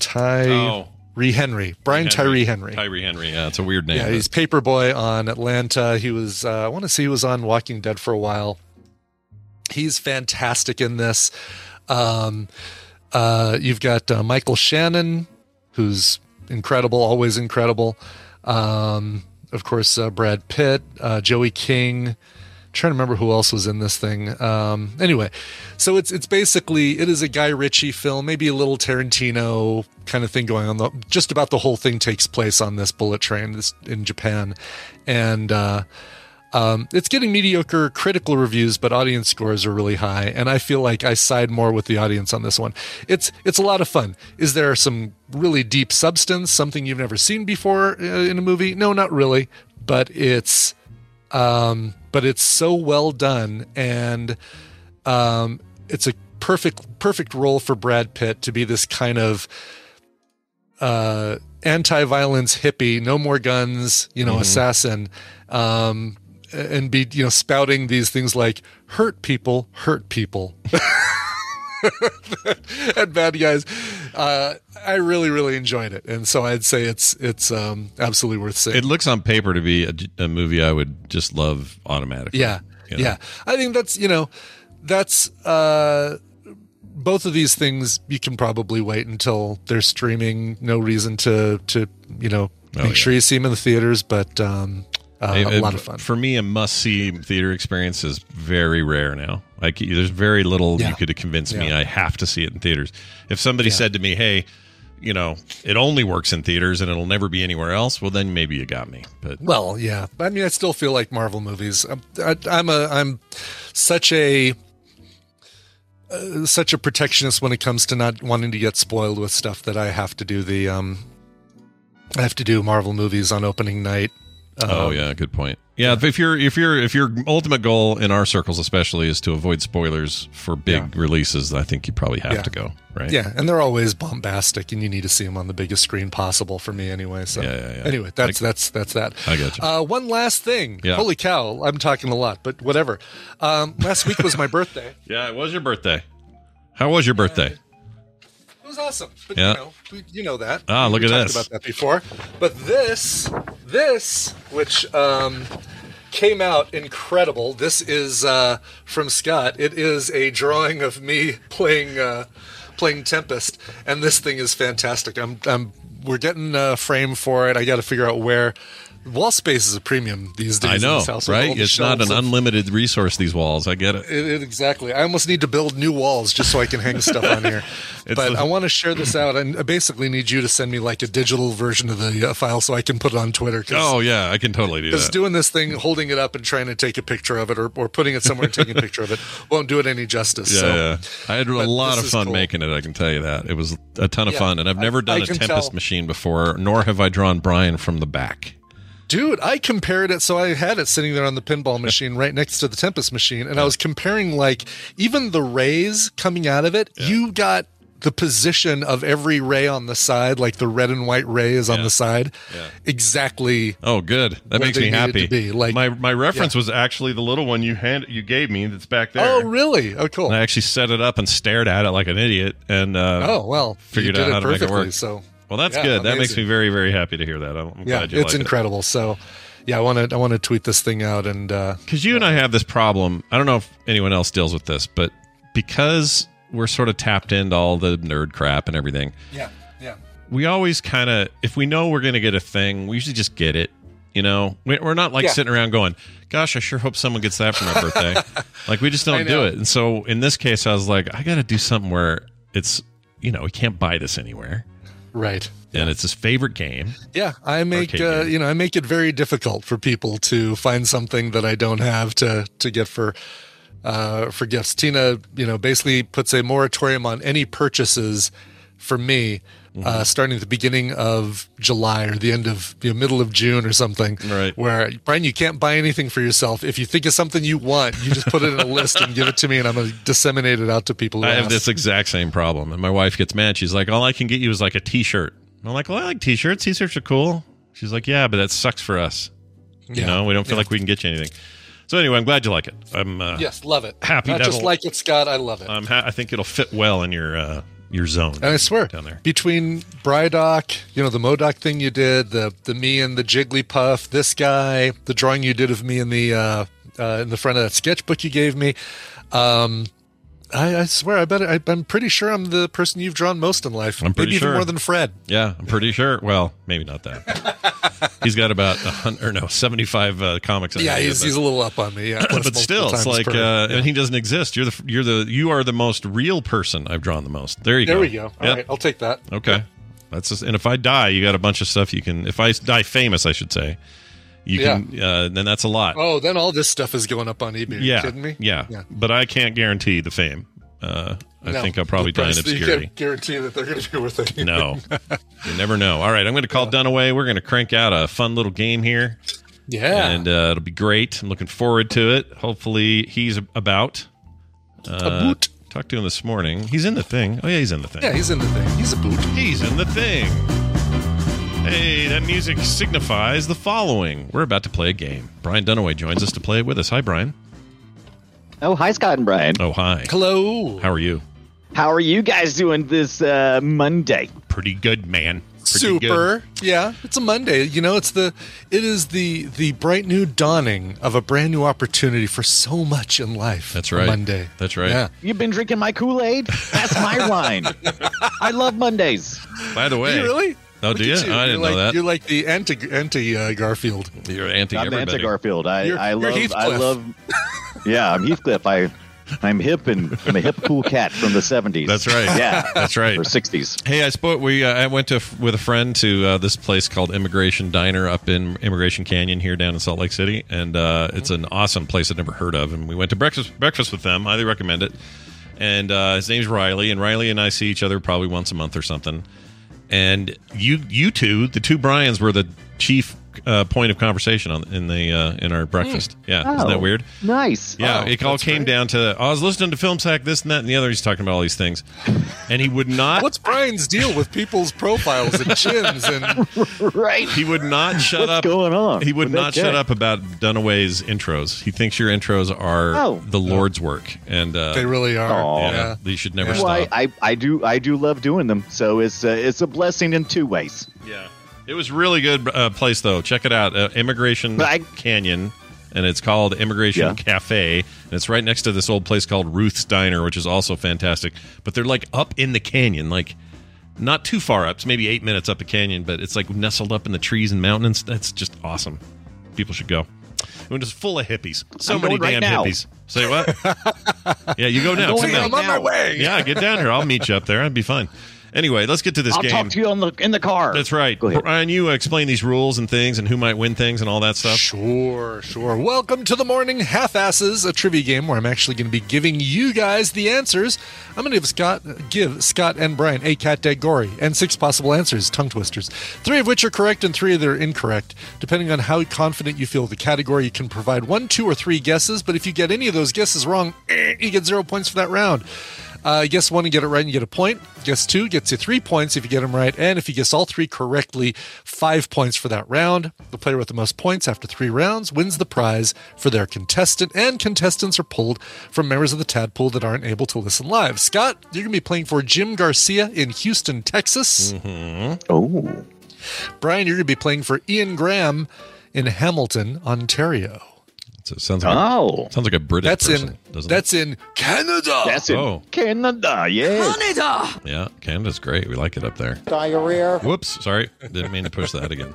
Tyree Oh. Henry. Brian Tyree Henry. Tyree Henry. Yeah, it's a weird name. Yeah, he's Paper Boi on Atlanta. He was, uh, I want to say he was on Walking Dead for a while. He's fantastic in this. Um, uh, you've got uh, Michael Shannon, who's incredible, always incredible. Um, of course, uh, Brad Pitt, uh, Joey King. trying to remember who else was in this thing. Um, anyway, so it's it's basically it is a Guy Ritchie film, maybe a little Tarantino kind of thing going on. The, just about the whole thing takes place on this bullet train this, in Japan, and uh, um, it's getting mediocre critical reviews, but audience scores are really high, and I feel like I side more with the audience on this one. It's it's a lot of fun. Is there some really deep substance, something you've never seen before uh, in a movie? No, not really, but it's um, but it's so well done, and um, it's a perfect perfect role for Brad Pitt to be this kind of uh, anti-violence hippie, no more guns, you know, Mhm. assassin, um, and be you know spouting these things like hurt people, hurt people. and bad guys. Uh, I really, really enjoyed it, and so I'd say it's it's um, absolutely worth seeing. It looks on paper to be a, a movie I would just love automatically. Yeah, you know? yeah. I think that's you know, that's uh, both of these things. You can probably wait until they're streaming. No reason to to you know Oh, make yeah. sure you see them in the theaters, but um, uh, a lot of fun. For me, a must-see theater experience is very rare now. Like, there's very little Yeah. you could convince me I have to see it in theaters. If somebody Yeah. said to me, "Hey, you know, it only works in theaters and it'll never be anywhere else," well, then maybe you got me. But Well, yeah. I mean, I still feel like Marvel movies. I'm, I, I'm a I'm such a uh, such a protectionist when it comes to not wanting to get spoiled with stuff that I have to do the um I have to do Marvel movies on opening night. Oh Um, yeah, good point. Yeah, if you're if you're if your ultimate goal in our circles, especially, is to avoid spoilers for big releases, I think you probably have Yeah. to go. Right? Yeah, and they're always bombastic, and you need to see them on the biggest screen possible for me, anyway. So, Yeah, yeah, yeah. anyway, that's that's that's that. I got you. Uh, one last thing. Yeah. Holy cow! I'm talking a lot, but whatever. Um, last week was my birthday. Yeah, it was your birthday. How was your birthday? Was awesome. But Yeah. you know, we, you know that. Ah, We look at talked this. about that before. But this, this, which um, came out incredible. This is uh, from Scott. It is a drawing of me playing uh, playing Tempest, and this thing is fantastic. I'm, I'm we're getting a frame for it. I got to figure out where. Wall space is a premium these days. I know, this house with all right? It's not an of- unlimited resource. These walls, I get it. it, it- exactly. I almost need to build new walls just so I can hang stuff on here. It's but the- I want to share this out, and I basically need you to send me like a digital version of the uh, file so I can put it on Twitter. Oh yeah, I can totally do Because that. doing this thing, holding it up and trying to take a picture of it, or, or putting it somewhere and taking a picture of it, won't do it any justice. yeah, so. yeah. I had a lot of fun cool. making it. I can tell you that it was a ton of Yeah, fun, and I've never I- done I a Tempest tell. machine before, nor have I drawn Brian from the back. Dude, I compared it. So I had it sitting there on the pinball machine right next to the Tempest machine, and I was comparing like even the rays coming out of it. You got the position of every ray on the side, like the red and white ray is on the side, Yeah. exactly. Oh, good. That makes me happy. to be, like- my my reference Yeah. was actually the little one you hand you gave me that's back there. Oh, really? Oh, cool. And I actually set it up and stared at it like an idiot, and uh, oh, well, figured out how to make it perfectly. work. So, well, that's yeah, good. That makes me very very happy to hear that. I'm, I'm yeah, glad you it's like it. It's incredible. So, yeah, I want to I want to tweet this thing out and uh, because you and I have this problem. I don't know if anyone else deals with this, but because we're sort of tapped into all the nerd crap and everything, yeah, yeah. we always kind of, if we know we're going to get a thing, we usually just get it. You know, We- we're not like Yeah. sitting around going, "Gosh, I sure hope someone gets that for my birthday." like we just don't do it. And so in this case, I was like, I got to do something where it's, you know, we can't buy this anywhere, Right. and it's his favorite game. Yeah, I make uh, you know I make it very difficult for people to find something that I don't have to to get for uh, for gifts. Tina, you know, basically puts a moratorium on any purchases for me. Mm-hmm. Uh, starting at the beginning of July or the end of the middle of June or something, Right. Where Brian, you can't buy anything for yourself. If you think of something you want, you just put it in a list and give it to me, and I'm going to disseminate it out to people. Who I have this exact same problem, and my wife gets mad. She's like, "All I can get you is like a T-shirt." I'm like, "Well, I like T-shirts. T-shirts are cool." She's like, "Yeah, but that sucks for us. You Yeah. know, we don't feel Yeah. like we can get you anything." So anyway, I'm glad you like it. I'm uh, Yes, love it. happy Not to just like it, Scott. I love it. I'm ha- I think it'll fit well in your uh, your zone. And I swear, down there. between Brydock, you know, the Modoc thing you did, the the me and the Jigglypuff, this guy, the drawing you did of me in the uh, uh, in the front of that sketchbook you gave me. Um, I, I swear, I bet I, I'm pretty sure I'm the person you've drawn most in life. I'm pretty Maybe sure. even more than Fred. Yeah, I'm pretty sure. Well, maybe not that. he's got about or no seventy five uh, comics. Yeah, he's, he's a little up on me. Yeah, but still, it's like, uh, and he doesn't exist. You're the you're the you are the most real person I've drawn the most. There you there go. There we go. All Yep. right, I'll take that. Okay, that's just, and if I die, you got a bunch of stuff you can. If I die famous, I should say, you can. Uh, then that's a lot. Oh, then all this stuff is going up on eBay. Are you yeah, kidding me? Yeah. Yeah. but I can't guarantee the fame. Uh, I No. think I'll probably die in that you can't guarantee that they're going to be worth anything. No, you never know. All right, I'm going to call Dunaway. We're going to crank out a fun little game here. Yeah. and uh, it'll be great. I'm looking forward to it. Hopefully, he's about. Uh, About. Talked to him this morning. He's in the thing. Oh yeah, he's in the thing. yeah, he's in the thing. He's a boot. He's in the thing. Hey, that music signifies the following. We're about to play a game. Brian Dunaway joins us to play it with us. Hi, Brian. Oh, hi, Scott and Brian. Oh, hi. Hello. How are you? How are you guys doing this uh, Monday? Pretty good, man. Pretty Super. good. Yeah, it's a Monday. You know, it's the it is the the bright new dawning of a brand new opportunity for so much in life. That's right. Monday. That's right. Yeah. You've been drinking my Kool Aid? That's my wine. I love Mondays. By the way, You really? Oh, Look do you? at Oh, I You're didn't like, know that. You're like the anti anti uh, Garfield. You're anti I'm. Anti Garfield. I, You're- I you're love. I love. Yeah, I'm Heathcliff. I, I'm hip and I'm a hip, cool cat from the '70s. That's right. Yeah, That's right. or '60s. Hey, I spoke. We uh, I went to with a friend to uh, this place called Emigration Diner up in Emigration Canyon here down in Salt Lake City, and uh, it's an awesome place I'd never heard of. And we went to breakfast breakfast with them. Highly recommend it. And uh, his name's Riley, and Riley and I see each other probably once a month or something. And you you two, the two Bryans, were the chief uh, point of conversation on in the uh, in our breakfast. Yeah, isn't that Oh, weird? Nice. Yeah, Wow, it all came great. down to I was listening to Film Sack, this and that and the other. He's talking about all these things, and he would not. What's Brian's deal with people's profiles and chins and Right. He would not shut What's up. going on He would not shut up about Dunaway's intros. He thinks your intros are Oh. the Lord's work, and uh, they really are? Aw. yeah, Yeah. you should never Yeah. Well, I, stop. I, I do I do love doing them. So it's uh, it's a blessing in two ways. yeah, it was really good uh, place though. Check it out, uh, Emigration I- Canyon, and it's called Emigration Yeah. Cafe, and it's right next to this old place called Ruth's Diner, which is also fantastic. But they're like up in the canyon, like. Not too far up. It's maybe eight minutes up the canyon, but it's like nestled up in the trees and mountains. That's just awesome. People should go. It was just full of hippies. So I'm many going right damn hippies. Say what? yeah, you go now. going Come right down. I'm on my way. Yeah, get down here. I'll meet you up there. That'd be fun. Anyway, let's get to this I'll game. talk to you on the in the car. That's right. Go ahead. Brian, you explain these rules and things and who might win things and all that stuff. Sure, sure. Welcome to the Morning Half Asses, a trivia game where I'm actually going to be giving you guys the answers. I'm going to give Scott, give Scott and Brian a cat dead gory and six possible answers, tongue twisters, three of which are correct and three that are incorrect. Depending on how confident you feel the category, you can provide one, two, or three guesses. But if you get any of those guesses wrong, you get zero points for that round. Uh, guess one and get it right and you get a point. Guess two gets you three points if you get them right. And if you guess all three correctly, five points for that round. The player with the most points after three rounds wins the prize for their contestant. And contestants are pulled from members of the Tadpool that aren't able to listen live. Scott, you're going to be playing for Jim Garcia in Houston, Texas. Oh, Brian, you're going to be playing for Ian Graham in Hamilton, Ontario. So it sounds like oh, sounds like a British That's person, in doesn't that's in Canada. that's in Oh. Canada. Yes. it? Yeah, Canada's great. We like it up there. Diarrhea. Whoops, sorry. Didn't mean to push that again.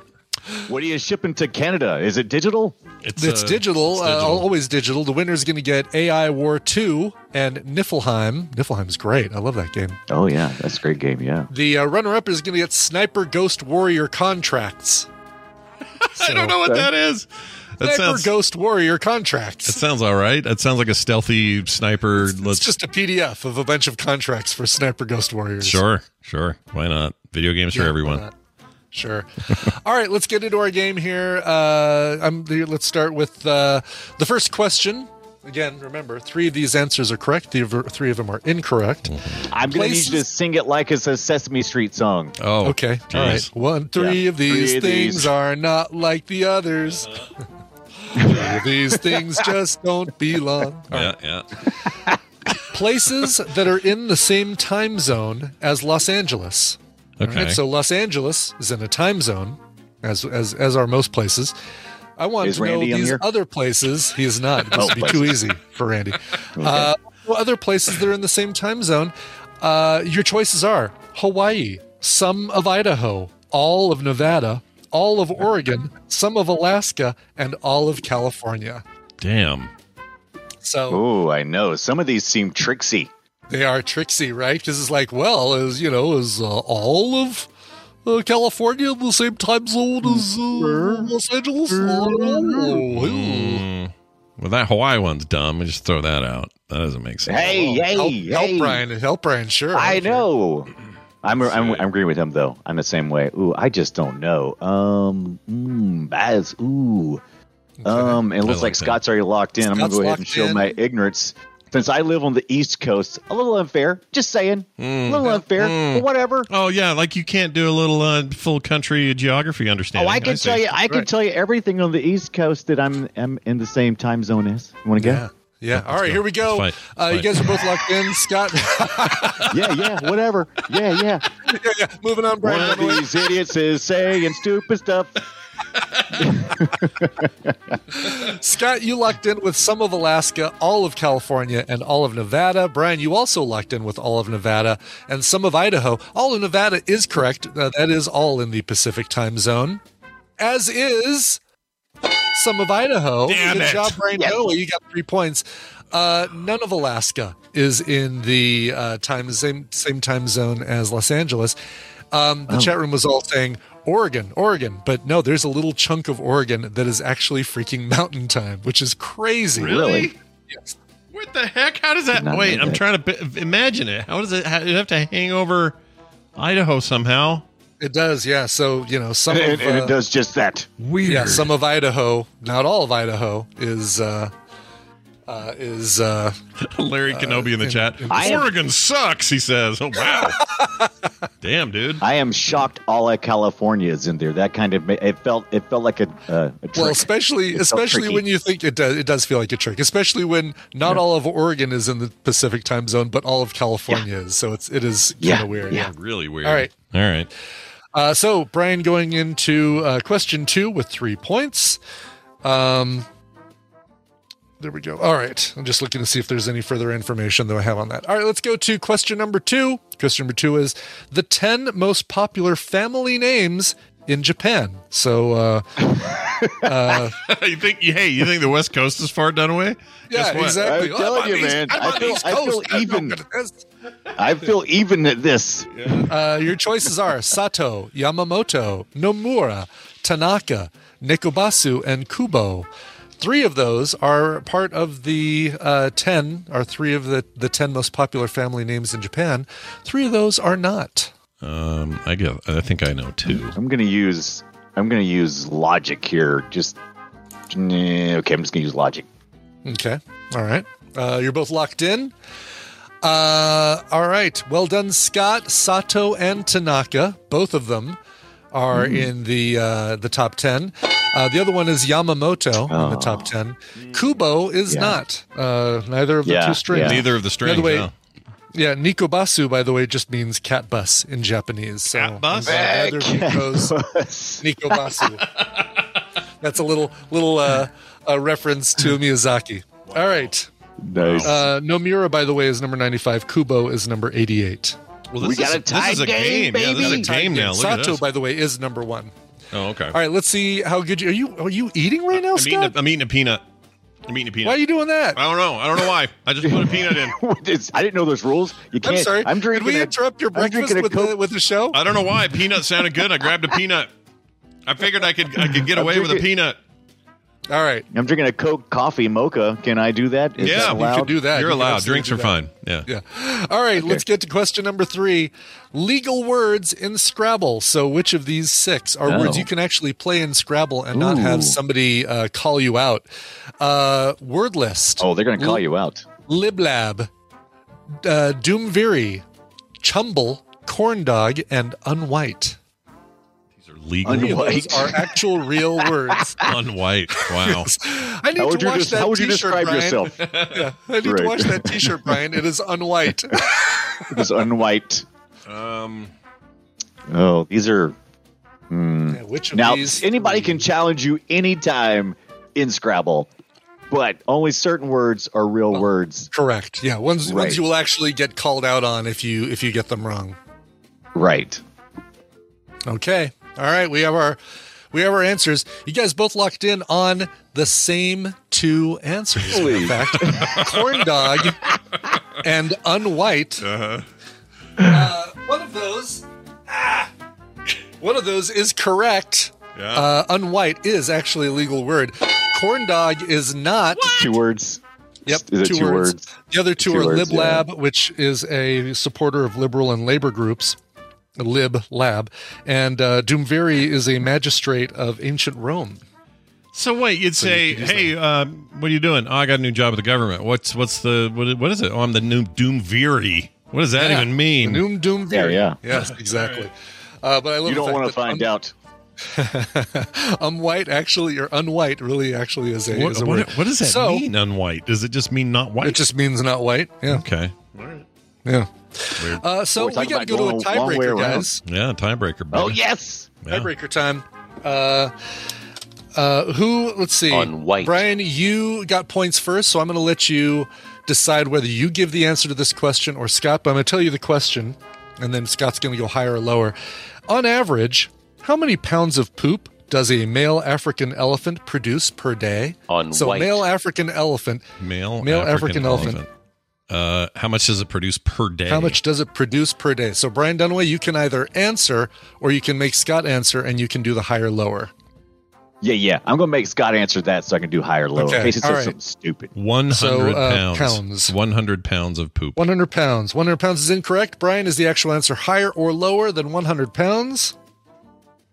What are you shipping to Canada? Is it digital? It's, It's uh, digital, it's Uh, always digital. The winner's going to get AI War 2 and Niffelheim. Niffelheim's great. I love that game. Oh yeah, that's a great game. Yeah. The uh, runner up is going to get Sniper Ghost Warrior contracts. I don't know what that is. That Sniper sounds. Ghost Warrior contracts. That sounds all right. That sounds like a stealthy sniper. It's Let's just a PDF of a bunch of contracts for Sniper Ghost Warriors. sure, sure. Why not? Video games for everyone. Sure. All right, let's get into our game here. Uh, I'm, let's start with uh, the first question. Again, remember, three of these answers are correct. The three of them are incorrect. I'm gonna need you to sing it like it's a Sesame Street song. Oh, Okay. All right. One, three Yeah. of these Three of things these. are not like the others. three of these things just don't belong. Yeah, yeah. Places that are in the same time zone as Los Angeles. Okay. right, so Los Angeles is in a time zone, as as as are most places. I want Is to know Randy on these here? other places. He is not. This Oh, would be too easy for Randy. Uh, well, other places that are in the same time zone. Uh, your choices are Hawaii, some of Idaho, all of Nevada, all of Oregon, some of Alaska, and all of California. Damn. So Oh, I know. Some of these seem tricksy. they are tricksy, right? Because it's like, well, is you know, is uh, all of uh, California in the same time zone as uh, Los Angeles? Mm. Well, that Hawaii one's dumb. I just throw that out. That doesn't make sense. Hey, hey, help, hey. help Brian, help Brian, sure. I Sure. Know. I'm, I'm I'm agreeing with him though. I'm the same way. Ooh, I just don't know. Um, mm, Baz. Ooh. Um, it looks like, like. Scott's already locked in. I'm gonna go ahead and show in. my ignorance. Since I live on the East Coast, a little unfair. Just saying, a little unfair, but whatever. Oh yeah, like you can't do a little uh, full country geography understanding. Oh. I can see. tell you, I can tell you everything on the East Coast that I'm, I'm in the same time zone as. You want to Yeah. go? Yeah. All right, here we go. Let's fight. Uh, you guys are both locked in. Scott. Yeah, yeah, whatever. Yeah, yeah. yeah, yeah. Moving on, Brian. One of Dunaway. these idiots is saying stupid stuff. Scott, you locked in with some of Alaska, all of California, and all of Nevada. Brian, you also locked in with all of Nevada and some of Idaho. All of Nevada is correct. Uh, that is all in the Pacific time zone, as is some of Idaho. Damn Good it. job, Brian Dunaway. You got three points. Uh, none of Alaska is in the uh, time same same time zone as Los Angeles. Um, the chat room was all saying Oregon, Oregon, but no, there's a little chunk of Oregon that is actually freaking mountain time, which is crazy. Really? Yes. What the heck? How does that? Wait, I'm that. trying to b- imagine it. How does it? How, you have to hang over Idaho somehow. It does, yeah. So you know, some And, of and uh, it does just that. Weird. yeah, some of Idaho, not all of Idaho, is uh, uh, is uh, Larry Kenobi in the in- chat. in- I am- Oregon sucks. He says. Oh wow. Damn, dude. I am shocked. All of California is in there. That kind of it felt it felt like a, uh, a trick. well, especially It especially when you think it does. It does feel like a trick, especially when not all of Oregon is in the Pacific time zone, but all of California is. So it's it is kind Yeah, of weird. yeah. Really weird. All right. All right. Uh, so Brian going into uh, question two with three points. Um, there we go. All right. I'm just looking to see if there's any further information that I have on that. All right, let's go to question number two. Question number two is the 10 most popular family names in Japan. So, uh, you think? Hey, you think the West Coast is far Dunaway? yeah, exactly. I'm telling on you, man. I'm I on the feel- I feel even. Not good at this. I feel even at this. Uh, your choices are Sato, Yamamoto, Nomura, Tanaka, Nekobasu, and Kubo. Three of those are part of the uh, 10, are three of the, the 10 most popular family names in Japan. Three of those are not. Um, I get. I think I know two. I'm gonna use I'm gonna use logic here. Just okay. I'm just gonna use logic. Okay. All right. Uh, you're both locked in. Uh, all right. Well done, Scott, Sato, and Tanaka. Both of them are in the uh, the top ten. Uh, the other one is Yamamoto in the top ten. Kubo is Yeah. not. Uh, neither of the Yeah, two strings. yeah. Neither of the strings. the way- no. Yeah, Nekobasu, by the way, just means cat bus in Japanese. So Cat bus? Neither of you Nekobasu. That's a little little uh, a reference to Miyazaki. All right. Nice. Uh, Nomura, by the way, is number 95. Kubo is number 88. Well, We this got is, a tied This is a game, game. Yeah, this is a baby. game now. Look at Sato, this. by the way, is number one. Oh, okay. All right, let's see how good you are. You are you eating right now, I'm eating, a, I'm eating a peanut. I'm eating a peanut. Why are you doing that? I don't know. I don't know why. I just put a peanut in. I didn't know those rules. You can't. I'm sorry. I'm drinking. Did we a- interrupt your breakfast with Coke. the, with the show? I don't know why. Peanut sounded good. I grabbed a peanut. I figured I could I could get I'm away with a peanut. All right. I'm drinking a Coke coffee mocha. Can I do that? Is Yeah, that you You allowed? can do that. You're You allowed. Drinks are that. fine. Yeah. Yeah. All right, let's get to question number three. Legal words in Scrabble. So, which of these six are words Oh. you can actually play in Scrabble and not have somebody uh, call you out? Uh, word list. Oh, they're going to call you out. Liblab, uh, Duumviri, Chumble, Corn Dog, and Unwhite. These are legal. Unwhite. Are actual real words. Unwhite. Wow. I need How to you, watch des- that how would you t-shirt, describe Brian. yourself? Yeah, I need to Right. watch that T-shirt, Brian. It is unwhite. It's unwhite. Um. Oh, these are Yeah, which of Now, these anybody can challenge you anytime in Scrabble, but only certain words are real words. Correct. Yeah, ones Right. ones you will actually get called out on if you if you get them wrong. Right. Okay. All right. We have our we have our answers. You guys both locked in on the same two answers. In fact, corn dog and unwhite. Uh-huh. Uh, one of those. Ah, one of those is correct. Yeah. Uh, unwhite is actually a legal word. Corn dog is not. Two words. Yep, Is it two words? The other two, Two are words, yeah. LibLab, which is a supporter of liberal and labor groups. Lib Lab, and uh, Duumviri is a magistrate of ancient Rome. So wait, you'd So say, you "Hey, uh, what are you doing? Oh, I got a new job at the government. What's what's the what, what is it? Oh, I'm the new Duumviri. What does that Yeah. even mean? Doom Doomviri. Yeah, Yes, exactly. Uh, but I love You don't want to that find out. unwhite actually, or unwhite really actually is a, What, is a what- word. what does that so, mean? Unwhite? Does it just mean not white? It just means not white. Yeah. okay. Yeah. Weird. Uh, so We're we talking got to go to a going a long way tiebreaker, guys. Yeah, tiebreaker. Oh, yes. Yeah. Tiebreaker time. Uh, uh, who? Let's see. Unwhite. Brian, you got points first, so I'm going to let you decide whether you give the answer to this question or Scott. But I'm going to tell you the question, and then Scott's going to go higher or lower. On average, how many pounds of poop does a male African elephant produce per day? On so white. male African elephant. Male, Male African, African elephant. elephant. Uh, how much does it produce per day? How much does it produce per day? So Brian Dunaway, you can either answer or you can make Scott answer, and you can do the higher lower. Yeah, yeah. I'm going to make Scott answer that so I can do higher lower Okay, in case it says right. something stupid. One So, hundred uh, pounds. pounds. One hundred pounds of poop. 100 pounds. 100 pounds is incorrect. Brian, is the actual answer higher or lower than 100 pounds?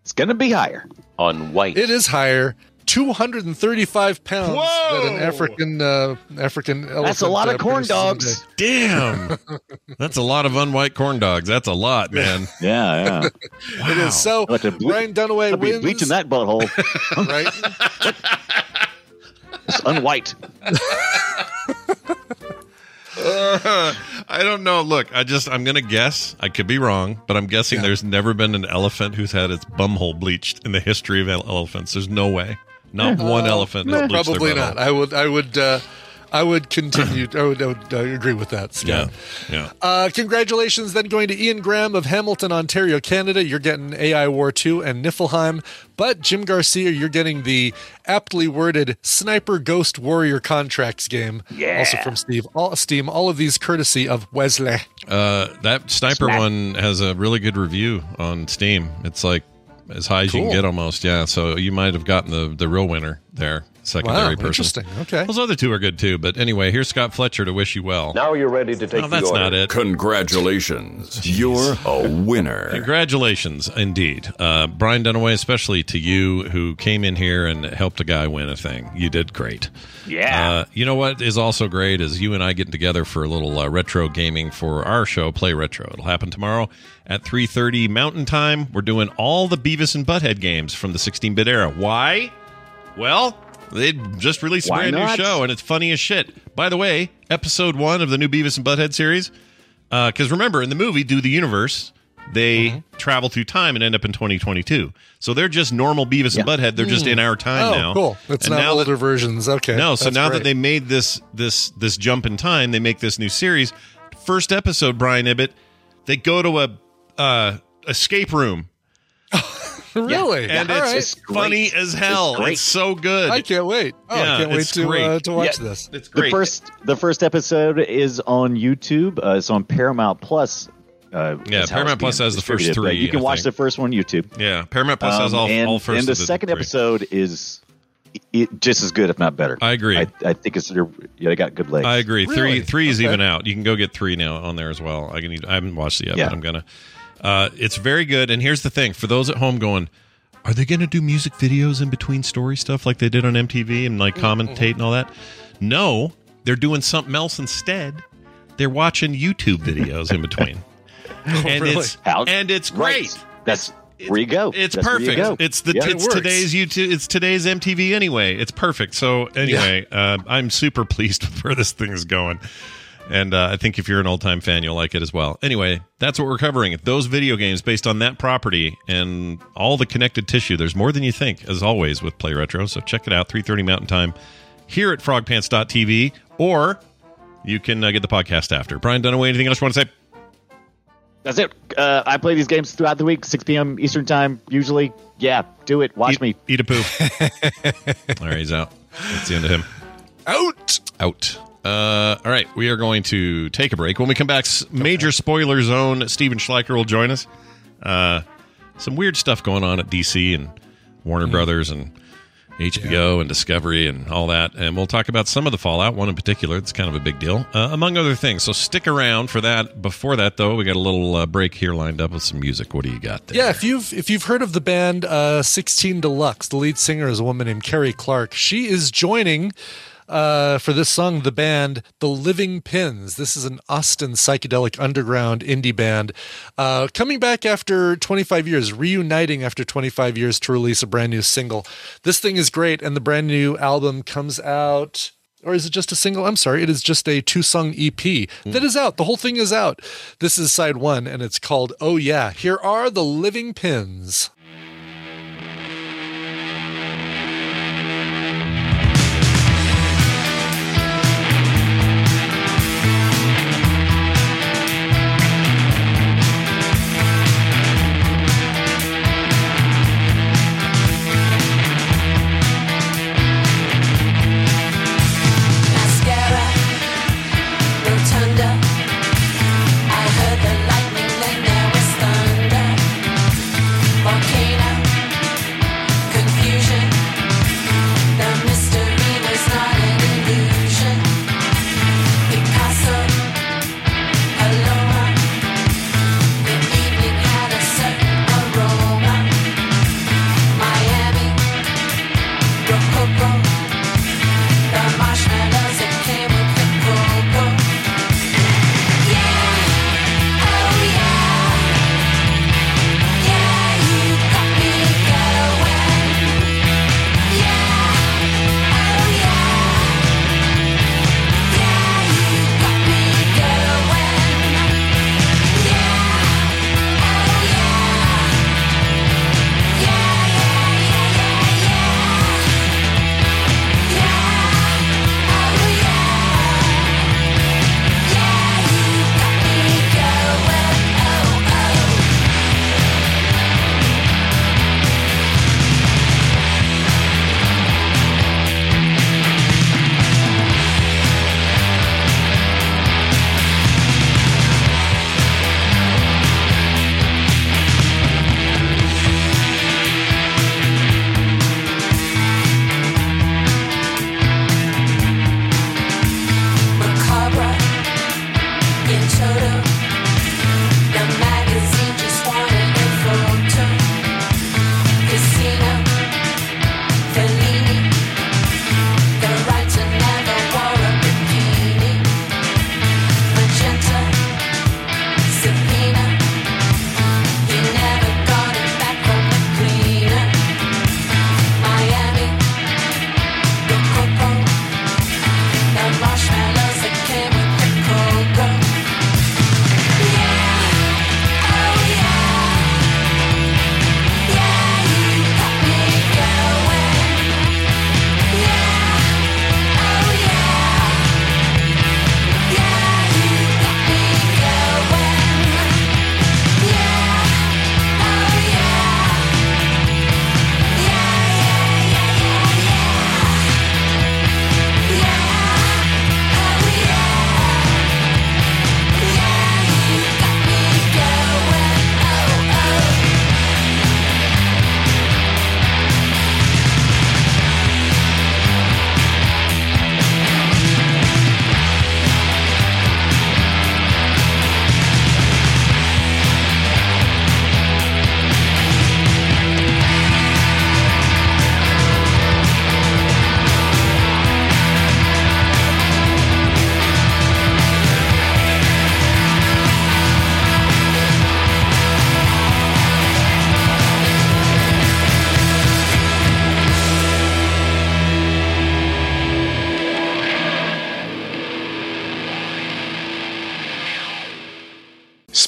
It's going to be higher. On white. It is higher. 235 pounds Whoa! that an African uh, African elephant. That's a lot uh, of corn produces in a dogs. Damn, that's a lot of unwhite corn dogs. That's a lot, man. Yeah, yeah. It is. So I'll to ble- Brian Dunaway I'll be wins. bleaching that butthole. Right? It's unwhite. Uh, I don't know. Look, I just I'm gonna guess. I could be wrong, but I'm guessing Yeah. there's never been an elephant who's had its bumhole bleached in the history of ele- elephants. There's no way. Not one elephant. has bleached their Probably not. I would. I would. Uh, I would continue. I would, I would uh, agree with that. Scott. Yeah, yeah. Uh, congratulations then going to Ian Graham of Hamilton, Ontario, Canada. You're getting AI War 2 and Niffelheim. But Jim Garcia, you're getting the aptly worded Sniper Ghost Warrior Contracts game. Yeah. Also from Steve. All, Steam. All of these courtesy of Wesley. Uh, that sniper Smack. one has a really good review on Steam. It's like as high as you can get almost. Yeah, so you might have gotten the the real winner there, secondary Wow, person. interesting. Okay. Those other two are good too. But anyway, here's Scott Fletcher to wish you well. Now you're ready to take no, that's order. not it. Congratulations. You're a winner. Congratulations, indeed, uh, Brian Dunaway, especially to you who came in here and helped a guy win a thing. You did great. Yeah. Uh, you know what is also great is you and I getting together for a little uh, retro gaming for our show, Play Retro. It'll happen tomorrow at 3:30 Mountain Time. We're doing all the Beavis and Butthead games from the 16-bit era. Why? Well, they just released a Why brand not? new show, and it's funny as shit. By the way, episode one of the new Beavis and Butthead series. Because remember, in the movie Do the Universe, they Mm-hmm. travel through time and end up in 2022. So they're just normal Beavis and Butthead. They're just in our time Oh, now. cool. It's And not now that- older versions. Okay. no, so That's now great. that they made this this this jump in time, they make this new series. First episode, Brian Ibbott, they go to a uh, escape room, Really? and All it's, right. It's funny as hell. It's. It's, so good. I can't wait. Oh, Yeah, I can't wait it's to great. uh, to watch Yeah. this. it's great. The first the first episode is on YouTube. Uh, it's on Paramount Plus. Uh, Yeah, Paramount Plus has the first three, You can I watch think. the first one on YouTube. yeah, Paramount Plus has Um, all, and, all first. and the of second three. episode is it, just as good, if not better. I agree. I, I think it's they're- yeah, they got good legs. I agree. Three Really? three is Okay. even out. You can go get three now on there as well. I can. I haven't watched it yet, Yeah. but I'm gonna. Uh, it's very good. And here's the thing: for those at home going, are they going to do music videos in between story stuff like they did on MTV and like commentate and all that? No, they're doing something else instead. They're watching YouTube videos in between, and really? it's and it's Right. great. That's where you go. It's That's perfect. go. It's the Yeah. it's works. today's YouTube. It's today's MTV anyway. It's perfect. So anyway, uh, I'm super pleased with where this thing is going. And uh, I think if you're an old time fan, you'll like it as well. Anyway, that's what we're covering. Those video games based on that property and all the connected tissue. There's more than you think, as always, with Play Retro. So check it out, 3.30 Mountain Time, here at frogpants.tv, or you can uh, get the podcast after. Brian Dunaway, anything else you want to say? That's it. Uh, I play these games throughout the week, 6 p.m. Eastern Time, usually. Yeah, do it. Watch eat, me. Eat a poo. all right, he's out. That's the end of him. Out. Out. Uh, all right, we are going to take a break. When we come back, major spoiler zone. Stephen Schleicher will join us. Uh, some weird stuff going on at DC and Warner mm. Brothers and HBO yeah. and Discovery and all that. And we'll talk about some of the fallout, one in particular. It's kind of a big deal, uh, among other things. So stick around for that. Before that, though, we got a little uh, break here lined up with some music. What do you got there? Yeah, if you've if you've heard of the band uh, 16 Deluxe, the lead singer is a woman named Carrie Clark. She is joining uh, for this song, the band The Living Pins. This is an Austin psychedelic underground indie band uh, coming back after 25 years, reuniting after 25 years to release a brand new single. This thing is great, and the brand new album comes out or is it just a single? I'm sorry, it is just a two song EP mm. that is out. The whole thing is out. This is side one, and it's called Oh Yeah, Here Are the Living Pins.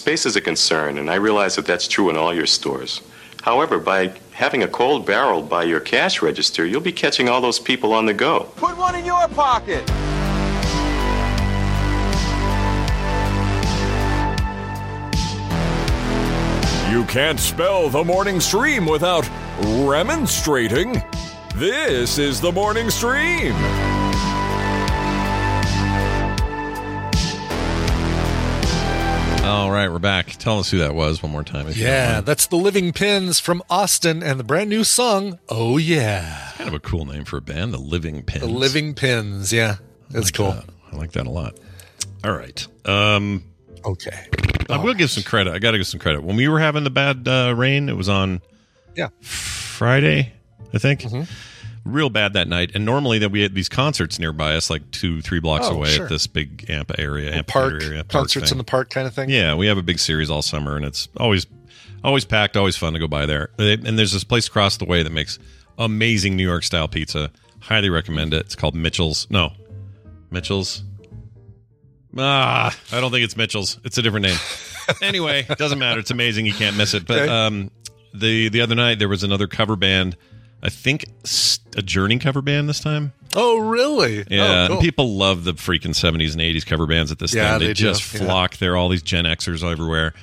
Space is a concern, and I realize that that's true in all your stores. However, by having a cold barrel by your cash register, you'll be catching all those people on the go. Put one in your pocket. You can't spell the morning stream without remonstrating. This is the morning stream. All right, we're back. Tell us who that was one more time. if you don't Yeah, that's the Living Pins from Austin and the brand new song, Oh Yeah. kind of a cool name for a band, the Living Pins. The Living Pins. Yeah, that's cool. I like that a lot. All right. Um, okay. I will give some credit. I got to give some credit. When we were having the bad uh, rain, it was on Yeah. Friday, I think. Real bad that night. And normally that we had these concerts nearby us, like two, three blocks Oh, away sure. at this big amp area, amphitheater Park area, park concerts thing. in the park kind of thing. Yeah, we have a big series all summer, and it's always always packed, always fun to go by there. And there's this place across the way that makes amazing New York style pizza. Highly recommend it. It's called Mitchell's. No, Mitchell's. Ah, I don't think it's Mitchell's. It's a different name. anyway, it doesn't matter. It's amazing. You can't miss it. But Okay. um, the the other night there was another cover band. I think a Journey cover band this time. Oh, really? Yeah, Oh, cool. people love the freaking 70s and 80s cover bands at this Yeah, thing. They, they do, just yeah. flock there, all these Gen Xers everywhere.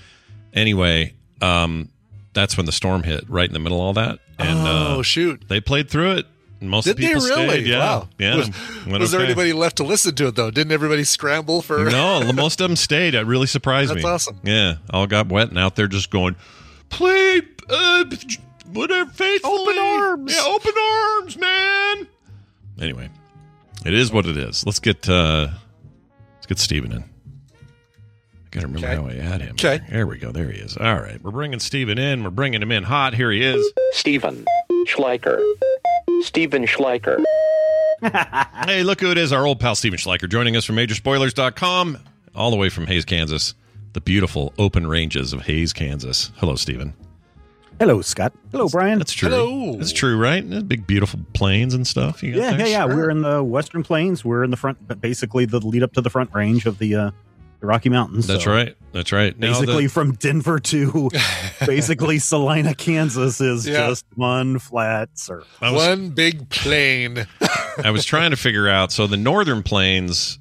Anyway, um, that's when the storm hit, right in the middle of all that. And oh, uh, shoot. they played through it. Most Did of the they people really? stayed. Yeah, Wow. yeah. Was, was there okay. anybody left to listen to it, though? Didn't everybody scramble for. No, most of them stayed. It really surprised That's me. That's awesome. Yeah, all got wet and out there just going, play, uh, whatever, faithfully. Open arms. Yeah, open arms, man. Anyway, it is what it is. Let's get uh let's get Stephen in. I gotta remember Okay. how I had him. Okay. There we go. There he is. All right. We're bringing Stephen in. We're bringing him in hot. Here he is. Stephen Schleicher. Stephen Schleicher. Hey, look who it is. Our old pal Stephen Schleicher joining us from MajorSpoilers.com, all the way from Hays, Kansas. The beautiful open ranges of Hays, Kansas. Hello, Stephen. Hello, Scott. Hello, Brian. That's true. Hello. That's true, right? The Big, beautiful plains and stuff. You got Yeah, yeah, there? yeah. We're in the Western Plains. We're in the front, basically the lead up to the front range of the uh, the Rocky Mountains. That's So right. That's right. Now, Basically, the- from Denver to basically Salina, Kansas, is Yeah. just one flat surf. I was, One big plane. I was trying to figure out. So the northern plains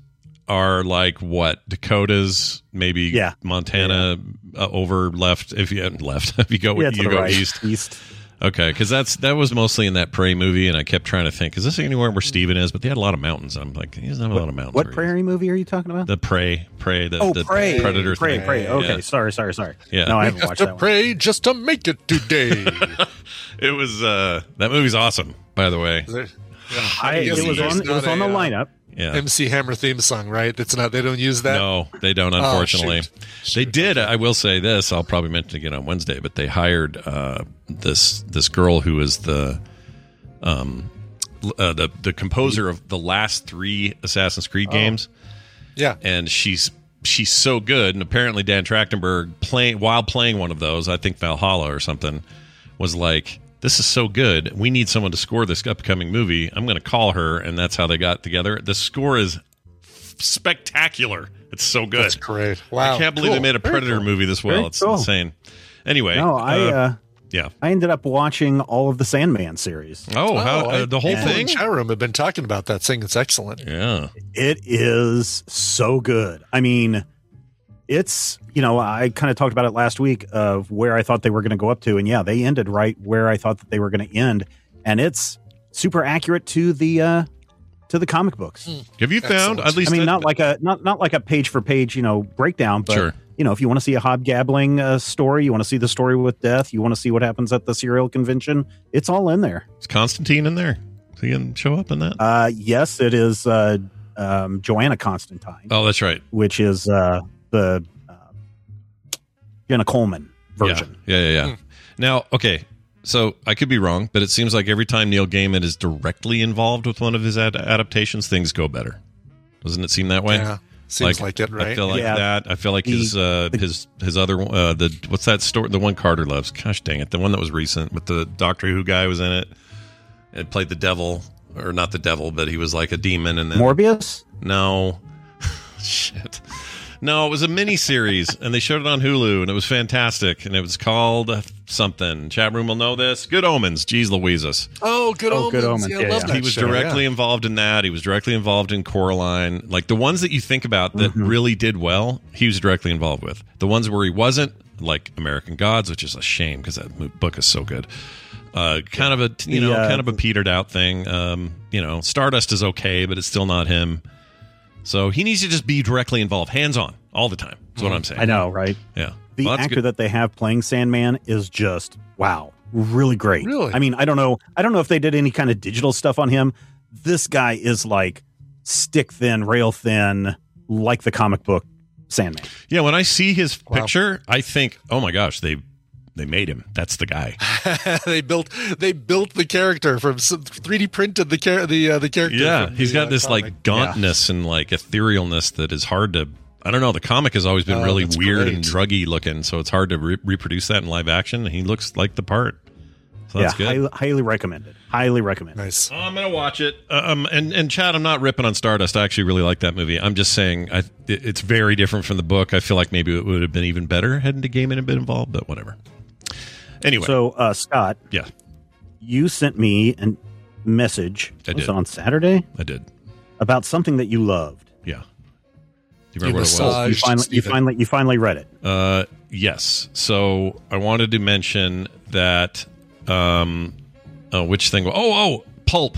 are like what Dakotas, maybe Yeah. Montana uh, over left. If you left, if you go yeah, you go right, east. east. Okay, because that's that was mostly in that prey movie, and I kept trying to think, is this anywhere where Stephen is? But they had a lot of mountains. I'm like, he doesn't have a lot of mountains. What where he prairie movie are you talking about? The prey, prey, the, oh, the prey, predator, prey, thing. prey. Okay, Yeah. sorry, sorry, sorry. Yeah. no, I haven't have watched to that one. pray just to make it today. It was uh that movie's awesome, by the way. I, it was on. It was on the a, uh, lineup. Yeah. MC Hammer theme song, right? That's not. They don't use that. No, they don't. Oh, Unfortunately, shoot. they did. I will say this. I'll probably mention it again on Wednesday. But they hired uh, this this girl who is the um uh, the the composer of the last three Assassin's Creed games, Yeah. and she's she's so good. And apparently, Dan Trachtenberg playing while playing one of those, I think Valhalla or something, was like. This is so good. We need someone to score this upcoming movie. I'm going to call her, and that's how they got together. The score is spectacular. It's so good. That's great. Wow. I can't believe Cool. they made a Predator cool. movie this well. Very it's cool. insane. Anyway, No, I. Uh, yeah. I ended up watching all of the Sandman series. Oh, how I- uh, the whole people thing? chat room have been talking about that, saying it's excellent. Yeah. It is so good. I mean, it's you know I kind of talked about it last week of where I thought they were going to go up to, and yeah, they ended right where I thought that they were going to end, and it's super accurate to the uh to the comic books. Have you found Excellent. at least? I mean, that- not like a not not like a page for page you know breakdown, but Sure. you know if you want to see a Hob Gadling uh, story, you want to see the story with death, you want to see what happens at the serial convention, it's all in there. is Constantine in there? Is he going to show up in that? Uh, yes, it is uh, um, Johanna Constantine. oh, that's right. which is uh, the uh, Jenna Coleman version. Yeah, yeah, yeah. yeah. Now, okay. So I could be wrong, but it seems like every time Neil Gaiman is directly involved with one of his ad- adaptations, things go better. Doesn't it seem that way? Yeah. Seems like it, right? I feel like Yeah. that. I feel like The- his uh, his his other uh, the what's that story? The one Carter loves. Gosh dang it! The one that was recent with the Doctor Who guy was in it. It played the devil, or not the devil, but he was like a demon. And then Morbius. no, shit, No, it was a mini series, and they showed it on Hulu, and it was fantastic. And it was called something. Chat room will know this. Good Omens. Jeez Louises. Oh, good Oh, omens. Good Omens. Yeah, Yeah, I love yeah. that he was show, directly yeah. involved in that. He was directly involved in Coraline. Like the ones that you think about that Mm-hmm. really did well, he was directly involved with. The ones where he wasn't, like American Gods, which is a shame because that book is so good. Uh, kind of a you know uh, kind of a petered out thing. Um, you know, Stardust is okay, but it's still not him. So he needs to just be directly involved, hands on, all the time. That's what mm-hmm. I'm saying. I know, right? Yeah. The Well, actor good. that they have playing Sandman is just wow, really great. Really? I mean, I don't know, I don't know if they did any kind of digital stuff on him. This guy is like stick thin, rail thin, like the comic book Sandman. Yeah, when I see his picture, I think, oh my gosh, they they made him. That's the guy. they built they built the character from 3D printed the char- the uh, the character. Yeah, from he's the, got uh, this comic. like gauntness and like etherealness that is hard to. I don't know. The comic has always been Oh, really weird great. and druggy looking, so it's hard to re- reproduce that in live action. He looks like the part, so yeah, good. highly, highly recommended. Highly recommended. Nice. Oh, I'm gonna watch it. Um, and and Chad, I'm not ripping on Stardust. I actually really like that movie. I'm just saying, I, it's very different from the book. I feel like maybe it would have been even better had the game had been involved, but whatever. Anyway, So, uh, Scott, yeah, you sent me a message I was did. it on Saturday I did. about something that you loved. Yeah. Do you remember You what it was? You finally, you finally, you finally read it. Uh, yes. So I wanted to mention that. Um, oh, which thing? Oh, oh, Pulp.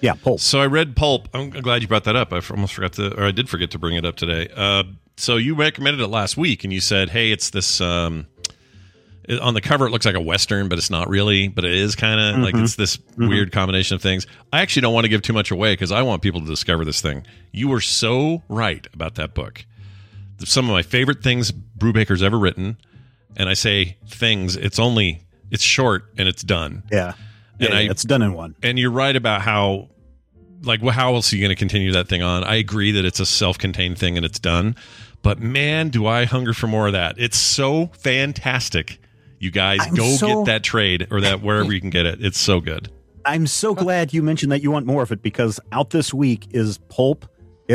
Yeah, Pulp. So I read Pulp. I'm glad you brought that up. I almost forgot to, or I did forget to bring it up today. Uh, so you recommended it last week, and you said, "Hey, it's this." Um, it- on the cover, it looks like a western, but it's not really. But it is kind of mm-hmm. like it's this mm-hmm. weird combination of things. I actually don't want to give too much away because I want people to discover this thing. You were so right about that book. Some of my favorite things Brubaker's ever written, and I say things. It's only it's short and it's done. Yeah. And Yeah, I- it's done in one. And you're right about how, like, well, how else are you going to continue that thing on? I agree that it's a self-contained thing and it's done, but man, do I hunger for more of that! It's so fantastic. You guys I'm go so- get that trade or that wherever you can get it. It's so good. I'm so glad you mentioned that you want more of it because out this week is Pulp.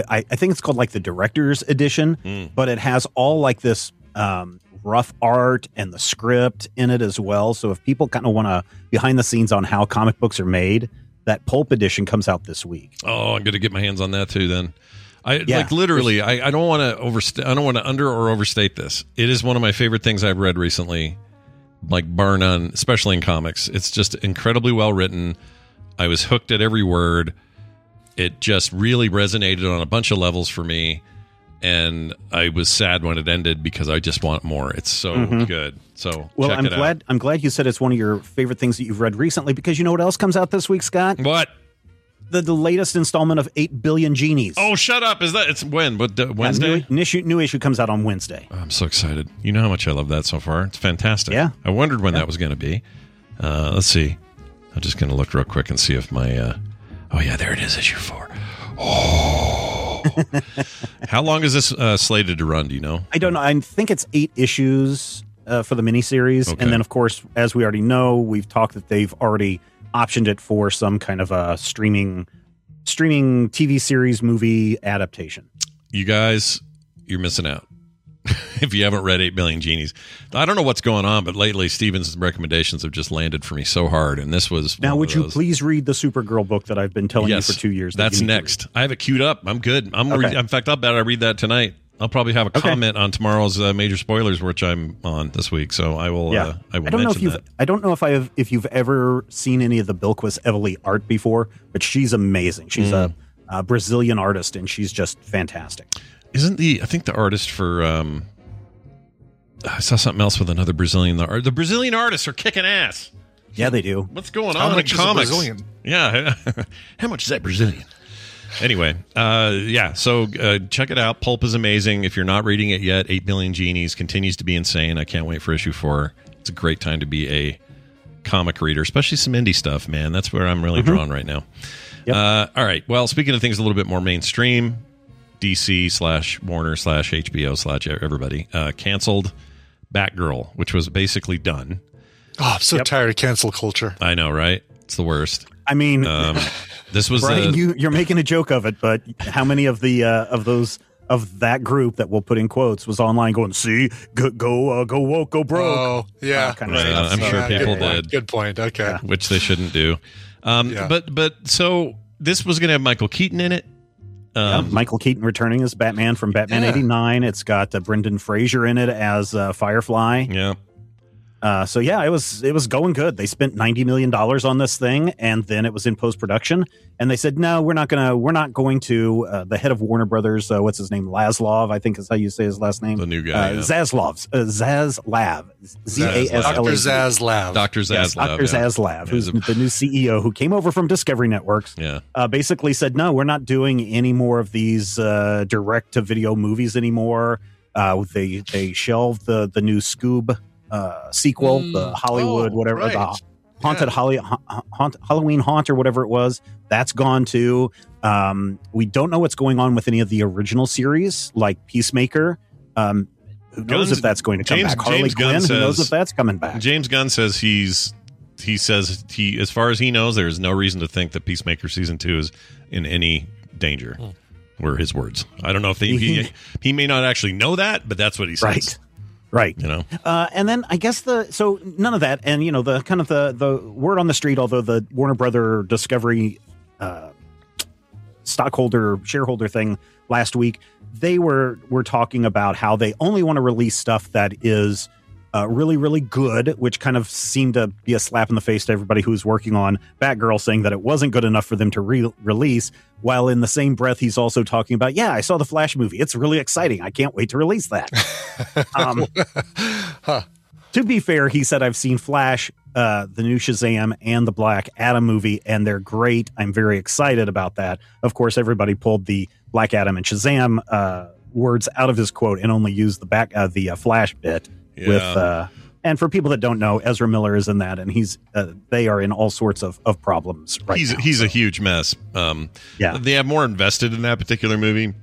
I, I think it's called like the director's edition, Hmm. but it has all like this um, rough art and the script in it as well. So if people kind of want to behind the scenes on how comic books are made, that Pulp edition comes out this week. Oh, I'm going to get my hands on that too. Then, I Yeah. like literally. I, I don't want to overstate. I don't want to under or overstate this. It is one of my favorite things I've read recently, like bar none, especially in comics. It's just incredibly well written. I was hooked at every word. It just really resonated on a bunch of levels for me, and I was sad when it ended because I just want more. It's so Mhm. good. So Well, check I'm it out. glad I'm glad you said it's one of your favorite things that you've read recently because you know what else comes out this week, Scott? What? The, the latest installment of Eight Billion Genies. Oh, shut up! Is that it's when? But uh, Yeah, Wednesday? new, issue, new issue comes out on Wednesday. I'm so excited. You know how much I love that so far. It's fantastic. Yeah. I wondered when that was going to be. Uh, let's see. I'm just going to look real quick and see if my. Uh, oh, yeah, there it is, issue four. Oh. how long is this uh, slated to run? Do you know? I don't know. I think it's eight issues uh, for the miniseries, Okay. and then of course, as we already know, we've talked that they've already optioned it for some kind of a streaming streaming TV series movie adaptation. You guys, you're missing out. if you haven't read 8 Billion Genies, I don't know what's going on, but lately Steven's recommendations have just landed for me so hard. And this was. Now, would you those. please read the Supergirl book that I've been telling yes, you for two years? that That's you need to next. I have it queued up. I'm good. I'm Okay. re- in fact, I'll bet I read that tonight. I'll probably have a Okay. comment on tomorrow's uh, major spoilers, which I'm on this week. So I will. Yeah, Uh, I will don't know if you've. that. I don't know if I have. If you've ever seen any of the Bilquis Evely art before, but she's amazing. She's Mm. a, a Brazilian artist, and she's just fantastic. Isn't the I think the artist for um, I saw something else with another Brazilian. The, the Brazilian artists are kicking ass. Yeah, they do. What's going How on in comics? Brazilian? Yeah, how much is that Brazilian? Anyway, uh, yeah. So uh, check it out. Pulp is amazing. If you're not reading it yet, Eight Billion Genies continues to be insane. I can't wait for issue four. It's a great time to be a comic reader, especially some indie stuff. Man, that's where I'm really drawn right now. Uh, all right. Well, speaking of things a little bit more mainstream, DC slash Warner slash HBO slash everybody uh, canceled Batgirl, which was basically done. Oh, I'm so tired of cancel culture. I know, right? It's the worst. I mean, Um, this was Brian, uh, you you're making a joke of it, but how many of the uh, of those of that group that we'll put in quotes was online going, "See, go go uh, go woke, go broke." Oh, yeah. Uh, kind Right, of stuff. I'm sure Yeah, people good point. did. Good point. Okay. which they shouldn't do. Um, Yeah. But but so this was going to have Michael Keaton in it. Yeah, Um, Michael Keaton returning as Batman from Batman Yeah. '89. It's got uh, Brendan Fraser in it as uh, Firefly. yeah, Uh, so yeah, it was it was going good. They spent ninety million dollars on this thing, and then it was in post production. And they said, no, we're not gonna we're not going to. Uh, the head of Warner Brothers, uh, what's his name, Laslov, I think is how you say his last name. the new guy, Uh, yeah. Zaslav, uh, Zaslav, Z A S Dr. L A V. Zaslav. Dr. Zaslav. Yes, Dr. yeah. Zaslav, who's the new CEO who came over from Discovery Networks, yeah, uh, basically said, no, we're not doing any more of these uh, direct to video movies anymore. Uh, they they shelved the the new Scoob uh, sequel, the Mm. Hollywood, Oh, whatever, right. the haunted Yeah. Holly, ha- haunt, Halloween haunt or whatever it was. That's gone too. Um, we don't know what's going on with any of the original series, like Peacemaker. Um, who knows Gunn's- if that's going to come James- back? Harley James Gunn Quinn. who knows if that's coming back? James Gunn says he's he says he as far as he knows, there is no reason to think that Peacemaker season two is in any danger. Were his words. I don't know if they, he he may not actually know that, but that's what he says. Right. Right. You know. Uh, and then I guess the so none of that, and you know the kind of the the word on the street, although the Warner Brother Discovery uh, stockholder shareholder thing last week, they were were talking about how they only want to release stuff that is uh, really really good, which kind of seemed to be a slap in the face to everybody who's working on Batgirl, saying that it wasn't good enough for them to re- release. While in the same breath, he's also talking about, yeah, I saw the Flash movie. It's really exciting. I can't wait to release that. um, to be fair, he said, I've seen Flash, uh, the new Shazam, and the Black Adam movie, and they're great. I'm very excited about that. Of course, everybody pulled the Black Adam and Shazam uh, words out of his quote and only used the back uh, the uh, Flash bit with. Uh, and for people that don't know, Ezra Miller is in that, and he's uh, they are in all sorts of, of problems right he's now. he's a huge mess. Um, Yeah. they have more invested in that particular movie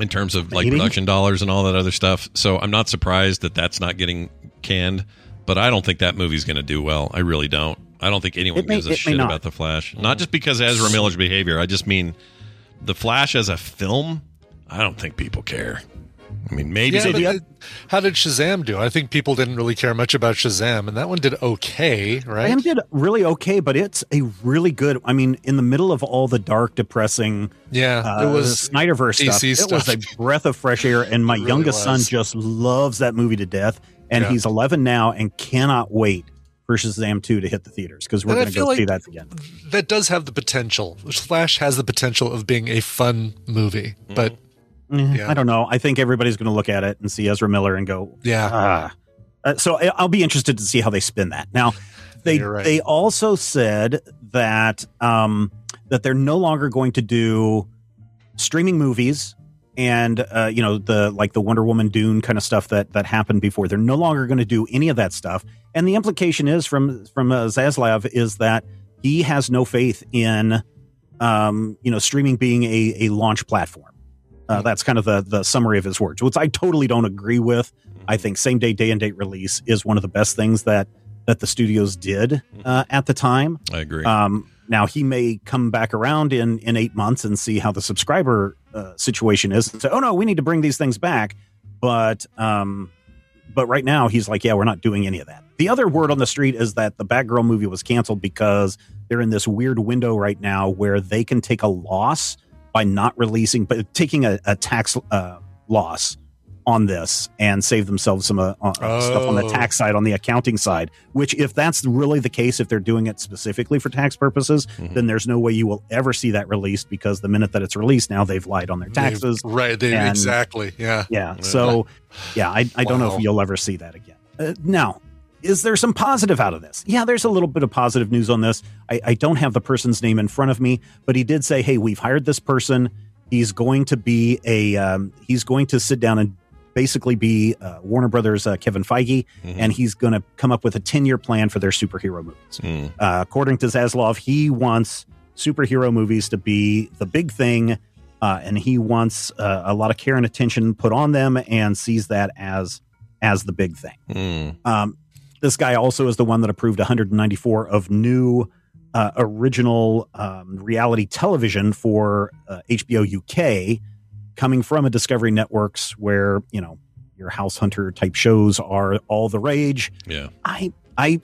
in terms of like Maybe. production dollars and all that other stuff. So I'm not surprised that that's not getting canned. But I don't think that movie's going to do well. I really don't. I don't think anyone may- gives a it shit about the Flash. Not just because of Ezra Miller's behavior. I just mean the Flash as a film. I don't think people care. I mean, maybe Yeah, they do. the- how did Shazam do? I think people didn't really care much about Shazam, and that one did okay, right? Shazam did really okay, but it's a really good. I mean, in the middle of all the dark, depressing, Yeah, uh, it was Snyderverse DC stuff. It was a breath of fresh air, and my really youngest son just loves that movie to death. And Yeah. he's 11 now and cannot wait for Shazam 2 to hit the theaters because we're going to go like see that again. that does have the potential. Flash has the potential of being a fun movie, but Eh, yeah. I don't know. I think everybody's going to look at it and see Ezra Miller and go, yeah, Ah. Uh, so I- I'll be interested to see how they spin that. Now, they right. they also said that um, that they're no longer going to do streaming movies and uh, you know the like the Wonder Woman Dune kind of stuff that that happened before. They're no longer going to do any of that stuff. And the implication is from from uh, Zaslav is that he has no faith in um, you know streaming being a, a launch platform. Uh, that's kind of the the summary of his words, which I totally don't agree with. I think same day, day and date release is one of the best things that that the studios did uh, at the time. I agree. Um, now he may come back around in in eight months and see how the subscriber uh, situation is, and say, "Oh no, we need to bring these things back." But um, but right now he's like, "Yeah, we're not doing any of that." The other word on the street is that the Batgirl movie was canceled because they're in this weird window right now where they can take a loss by not releasing, but taking a, a tax uh, loss on this and save themselves some uh, uh, stuff on the Oh. tax side, on the accounting side. Which, if that's really the case, if they're doing it specifically for tax purposes, Mm-hmm. then there's no way you will ever see that released because the minute that it's released, now they've lied on their taxes. They- right? They, and- exactly. Yeah, Yeah. So, yeah, I, I don't know if you'll ever see that again. Uh, now, is there some positive out of this? Yeah, there's a little bit of positive news on this. I, I don't have the person's name in front of me, but he did say, "Hey, we've hired this person. He's going to be a um, he's going to sit down and basically be uh, Warner Brothers uh, Kevin Feige, and he's going to come up with a ten year plan for their superhero movies." Mm. Uh, according to Zaslav, he wants superhero movies to be the big thing, uh, and he wants uh, a lot of care and attention put on them, and sees that as as the big thing. Mm. Um, this guy also is the one that approved 194 of new uh, original um, reality television for uh, HBO UK coming from a Discovery Networks where you know your House Hunter type shows are all the rage. Yeah, I I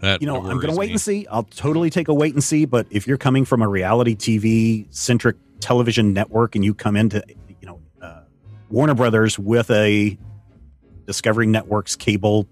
That you know I'm going to wait me. and see. I'll totally take a wait and see. But if you're coming from a reality TV centric television network and you come into you know uh, Warner Brothers with a Discovery Networks cable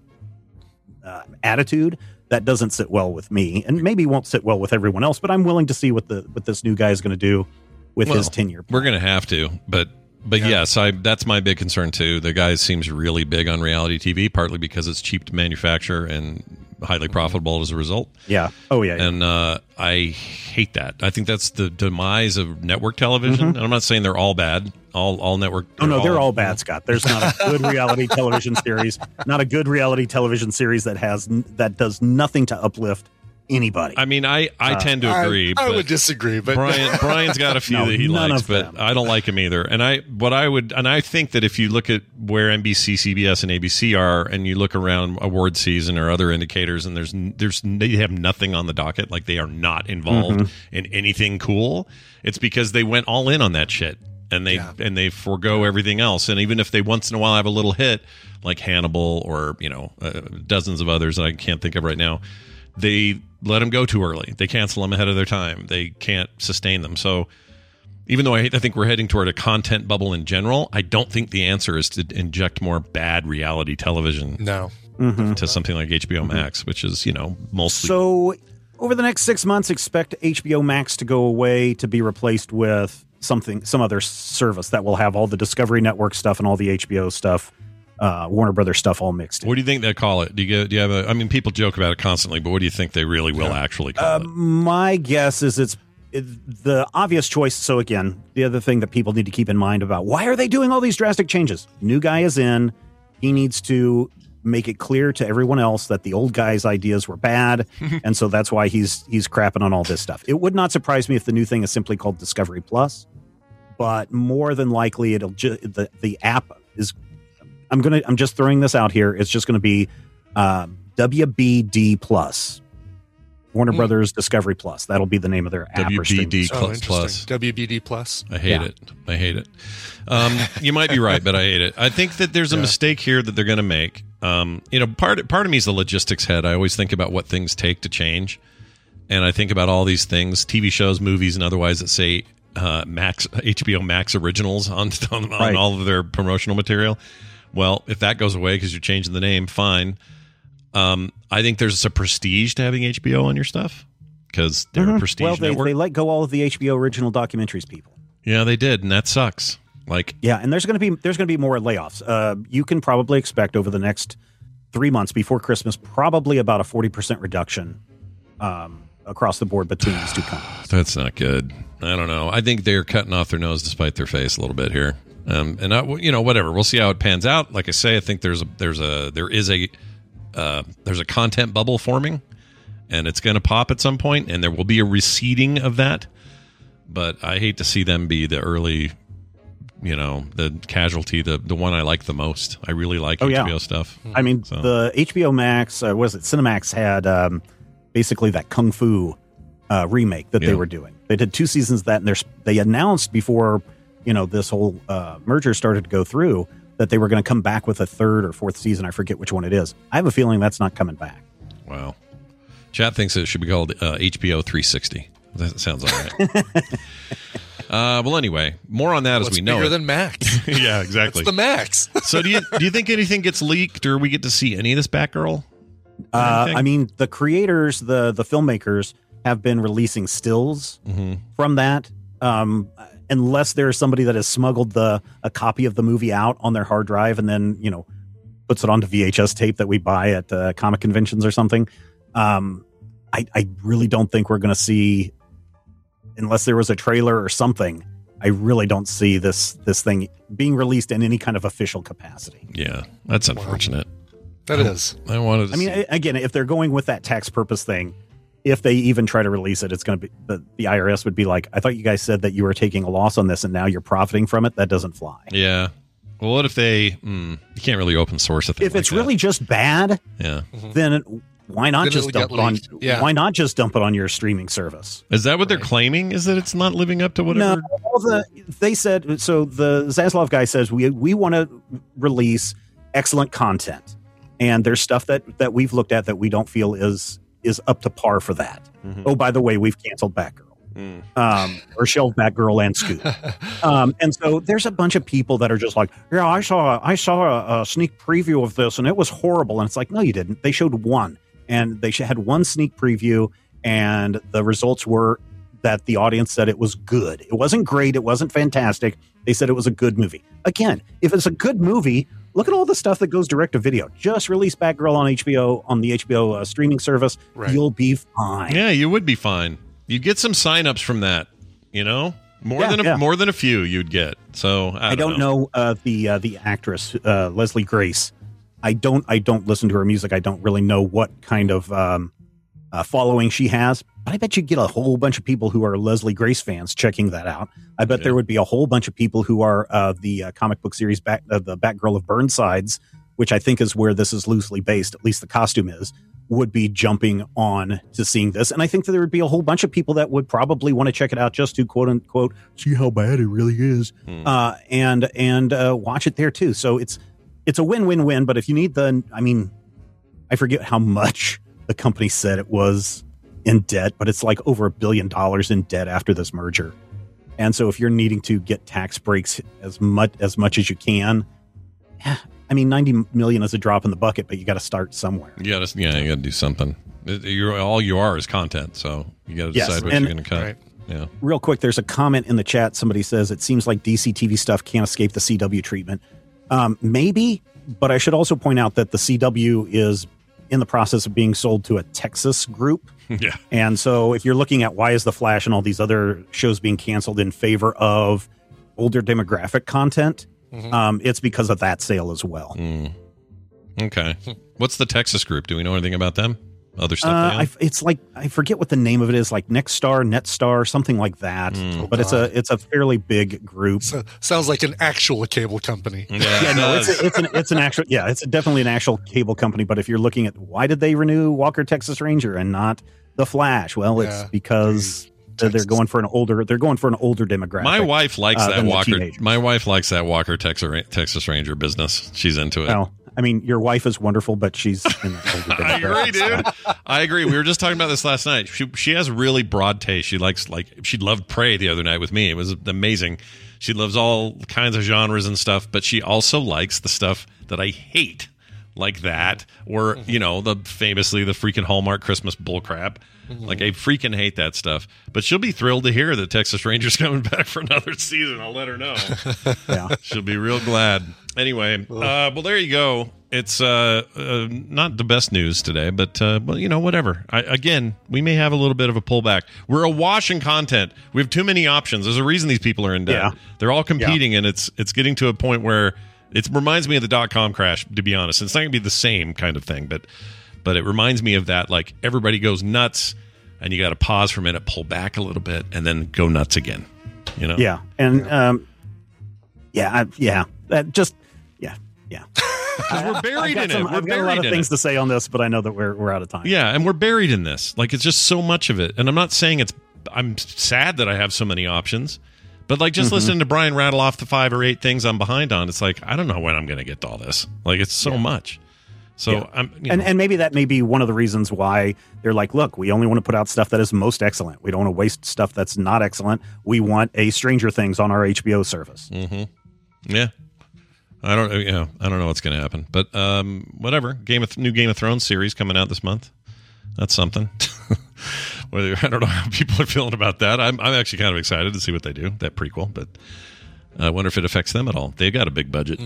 uh, attitude. That doesn't sit well with me, and maybe won't sit well with everyone else. But I'm willing to see what the what this new guy is going to do with his tenure. We're going to have to, but but yes, I that's my big concern too. The guy seems really big on reality TV, partly because it's cheap to manufacture and highly profitable as a result. Yeah. Oh yeah. And uh, I hate that. I think that's the demise of network television. Mhm. And I'm not saying they're all bad. All all network. Oh no, they're all bad, Scott. There's not a good reality television series, not a good reality television series that has that does nothing to uplift anybody. I mean, I I Uh, tend to agree. I but would disagree, but Brian Brian's got a few No, that he likes, of but I don't like him either. And I what I would and I think that if you look at where NBC, CBS, and ABC are, and you look around award season or other indicators, and there's there's they have nothing on the docket, like they are not involved Mhm. in anything cool. It's because they went all in on that shit. And they and they forego everything else, and even if they once in a while have a little hit, like Hannibal or you know uh, dozens of others that I can't think of right now, they let them go too early. They cancel them ahead of their time. They can't sustain them. So even though I, I think we're heading toward a content bubble in general, I don't think the answer is to inject more bad reality television no. Mhm. to something like HBO Max, which is you know mostly So, over the next six months, expect HBO Max to go away to be replaced with something, some other service that will have all the Discovery Network stuff and all the HBO stuff, uh, Warner Brothers stuff all mixed. What do you think they call it? Do you get, do you have a? I mean, people joke about it constantly, but what do you think they really will actually call it? Uh, my guess is it's it, the obvious choice. So again, the other thing that people need to keep in mind about why are they doing all these drastic changes? New guy is in. He needs to make it clear to everyone else that the old guy's ideas were bad, and so that's why he's he's crapping on all this stuff. It would not surprise me if the new thing is simply called Discovery Plus, but more than likely it'll ju- the the app is. I'm gonna. I'm just throwing this out here. It's just going to be uh, WBD Plus. Warner Hmm. Brothers Discovery Plus. That'll be the name of their app. WBD service. Oh, plus, plus. interesting. WBD plus. I hate Yeah. it. I hate it. Um, you might be right, but I hate it. I think that there's a mistake here that they're going to make. Um, you know, part part of me is the logistics head. I always think about what things take to change, and I think about all these things, TV shows, movies, and otherwise that say uh, Max HBO Max originals on on, on Right. all of their promotional material. Well, if that goes away because you're changing the name, fine. Um, I think there's a prestige to having HBO on your stuff because they're a Mhm. prestige Well, they, network. they let go all of the HBO original documentaries people. yeah, they did, and that sucks. Like Yeah, and there's going to be there's going to be more layoffs. Uh, you can probably expect over the next three months before Christmas, probably about a forty percent reduction um, across the board between these two companies. That's not good. I don't know. I think they're cutting off their nose despite their face a little bit here. Um, and I, you know, whatever. We'll see how it pans out. Like I say, I think there's a there's a there is a uh, there's a content bubble forming, and it's going to pop at some point, and there will be a receding of that. But I hate to see them be the early, you know, the casualty, the the one I like the most. I really like Oh, yeah. HBO stuff. I mean, So- the HBO Max, uh, was it Cinemax had um, basically that Kung Fu uh, remake that Yeah. they were doing. They did two seasons of that, and they announced before you know this whole uh, merger started to go through that they were going to come back with a third or fourth season. I forget which one it is. I have a feeling that's not coming back. Wow. Chat thinks it should be called uh, HBO 360. That sounds all right. uh, well, anyway, more on that as we know. bigger it. than Max? yeah, exactly. It's the Max. so, do you do you think anything gets leaked, or we get to see any of this Batgirl? Uh, I mean, the creators, the the filmmakers, have been releasing stills Mhm. from that. Um, unless there's somebody that has smuggled the a copy of the movie out on their hard drive and then you know puts it onto VHS tape that we buy at uh, comic conventions or something. Um, I I really don't think we're going to see, unless there was a trailer or something. I really don't see this this thing being released in any kind of official capacity. Yeah, that's unfortunate. That is. I wanted. To I mean, see- again, if they're going with that tax purpose thing, if they even try to release it, it's going to be the, the IRS would be like, I thought you guys said that you were taking a loss on this and now you're profiting from it. That doesn't fly. yeah. Well, what if they? Mm, you can't really open source a thing. If it's like that. really just bad, yeah, then why not Then just dump it on? Yeah. Why not just dump it on your streaming service? Is that what they're claiming? Is that it's not living up to whatever? No, all the, they said so. The Zaslav guy says we we want to release excellent content, and there's stuff that that we've looked at that we don't feel is is up to par for that. Mhm. Oh, by the way, we've canceled Batgirl. Mm. Um, or shelved Batgirl and Scoop, um, and so there's a bunch of people that are just like, yeah, I saw I saw a, a sneak preview of this and it was horrible, and it's like, no, you didn't. They showed one, and they had one sneak preview, and the results were that the audience said it was good. It wasn't great. It wasn't fantastic. They said it was a good movie. Again, if it's a good movie, look at all the stuff that goes direct to video. Just release Batgirl on HBO on the HBO uh, streaming service. Right. You'll be fine. Yeah, you would be fine. You'd get some signups from that. You know, more Yeah, than a, yeah. more than a few you'd get. So I I don't, don't know, uh, the uh, the actress uh, Leslie Grace. I don't I don't listen to her music. I don't really know what kind of um, uh, following she has. But I bet you get a whole bunch of people who are Leslie Grace fans checking that out. I bet there would be a whole bunch of people who are uh, the uh, comic book series back uh, the Batgirl of Burnsides, which I think is where this is loosely based. At least the costume is. Would be jumping on to seeing this, and I think that there would be a whole bunch of people that would probably want to check it out just to quote unquote see how bad it really is, uh, and and uh, watch it there too. So it's it's a win win win. But if you need the, I mean, I forget how much the company said it was in debt, but it's like over a billion dollars in debt after this merger. And so if you're needing to get tax breaks as much as much as you can, I mean, 90 million is a drop in the bucket, but you got to start somewhere. You got to yeah, you got to do something. You're all you are is content, so you got to Yes, decide what and- you're going to cut. Right. Yeah. Real quick, there's a comment in the chat. Somebody says it seems like DC TV stuff can't escape the CW treatment. Um, maybe, but I should also point out that the CW is in the process of being sold to a Texas group. yeah. And so if you're looking at why is the Flash and all these other shows being canceled in favor of older demographic content, um, it's because of that sale as well. Mm. Okay. What's the Texas group? Do we know anything about them? Other stuff. Uh, they own? I, it's like I forget what the name of it is, like Next Star, Nextstar, Netstar, something like that. Mm. But it's a it's a fairly big group. So, sounds like an actual cable company. yeah, yeah, it no, it's a, it's an it's an actual yeah, it's definitely an actual cable company. But if you're looking at why did they renew Walker Texas Ranger and not the Flash? Well, it's Yeah. because they're, they're going for an older they're going for an older demographic. My wife likes uh, that Walker. My wife likes that Walker Texas Texas Ranger business. She's into it. Well, I mean, your wife is wonderful, but she's in the I agree, dude. I agree. We were just talking about this last night. She she has really broad taste. She likes like she loved Prey the other night with me. It was amazing. She loves all kinds of genres and stuff, but she also likes the stuff that I hate, like that, or Mm-hmm. you know, the famously the freaking Hallmark Christmas bullcrap. Mm-hmm. Like I freaking hate that stuff. But she'll be thrilled to hear that Texas Rangers coming back for another season. I'll let her know. Yeah. She'll be real glad. Anyway, uh, well, there you go. It's uh, uh, not the best news today, but uh, well, you know, whatever. I, again, we may have a little bit of a pullback. We're awash in content. We have too many options. There's a reason these people are in debt. Yeah. They're all competing, and it's it's getting to a point where it reminds me of the dot com crash. To be honest, it's not going to be the same kind of thing, but but it reminds me of that. Like everybody goes nuts, and you got to pause for a minute, pull back a little bit, and then go nuts again. You know? Yeah, and um, yeah, I, yeah, that just yeah, yeah. Because we're buried in some- it. We're I've got a lot of things it. to say on this, but I know that we're we're out of time. Yeah, and we're buried in this. Like it's just so much of it. And I'm not saying it's I'm sad that I have so many options. But like just Mhm. listening to Brian rattle off the five or eight things I'm behind on, it's like I don't know when I'm going to get to all this. Like it's so much. So Yeah. I'm you and know, and maybe that may be one of the reasons why they're like, look, we only want to put out stuff that is most excellent. We don't want to waste stuff that's not excellent. We want a Stranger Things on our HBO service. hmm Yeah. I don't you know, I don't know what's going to happen. But um whatever. Game of new Game of Thrones series coming out this month. That's something. Whether I don't know how people are feeling about that. I'm I'm actually kind of excited to see what they do, that prequel, but I wonder if it affects them at all. They've got a big budget.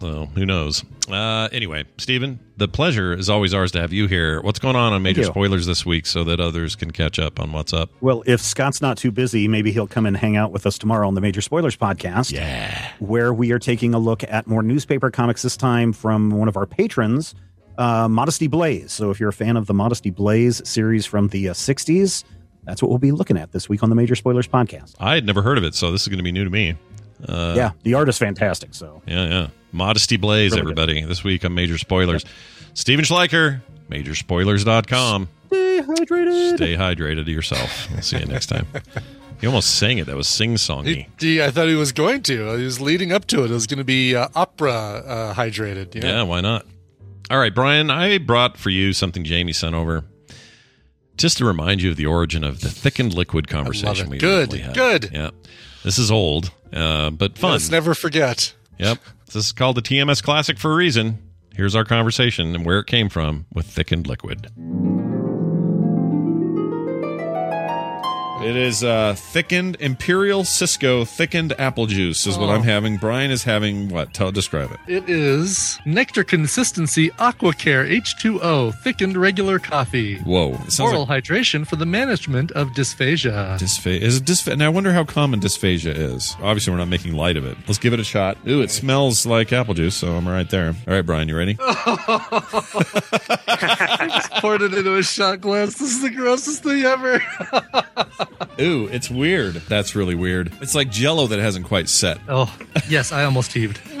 So who knows? Uh, anyway, Stephen, the pleasure is always ours to have you here. What's going on on major spoilers this week so that others can catch up on what's up? Well, if Scott's not too busy, maybe he'll come and hang out with us tomorrow on the Major Spoilers podcast. Yeah. Where we are taking a look at more newspaper comics this time from one of our patrons, uh, Modesty Blaise. So if you're a fan of the Modesty Blaise series from the uh, 60s, that's what we'll be looking at this week on the Major Spoilers podcast. I had never heard of it, so this is going to be new to me. Uh, yeah, the art is fantastic. So Yeah, yeah. Modesty Blaise, Really everybody. This week on Major Spoilers. Stephen Schleicher, Majorspoilers.com. Stay hydrated. Stay hydrated yourself. We'll see you next time. He almost sang it. That was sing songy. I thought he was going to. He was leading up to it. It was going to be uh, opera uh, hydrated. You know? Yeah, why not? All right, Brian, I brought for you something Jamie sent over just to remind you of the origin of the thickened liquid conversation we Good, had. good. Yeah. This is old, uh, but fun. Let's never forget. Yep. This is called the TMS Classic for a reason. Here's our conversation and where it came from with thickened liquid. It is uh, thickened Imperial Sysco thickened apple juice is what Oh. I'm having. Brian is having what? Tell describe it. It is nectar consistency AquaCare H2O thickened regular coffee. Whoa! Oral like hydration for the management of dysphagia. dysphagia. Is it dysphagia? And I wonder how common dysphagia is. Obviously, we're not making light of it. Let's give it a shot. Ooh, it smells like apple juice, so I'm right there. All right, Brian, you ready? Just poured it into a shot glass. This is the grossest thing ever. Ooh, it's weird. That's really weird. It's like Jello that hasn't quite set. Oh, yes, I almost heaved.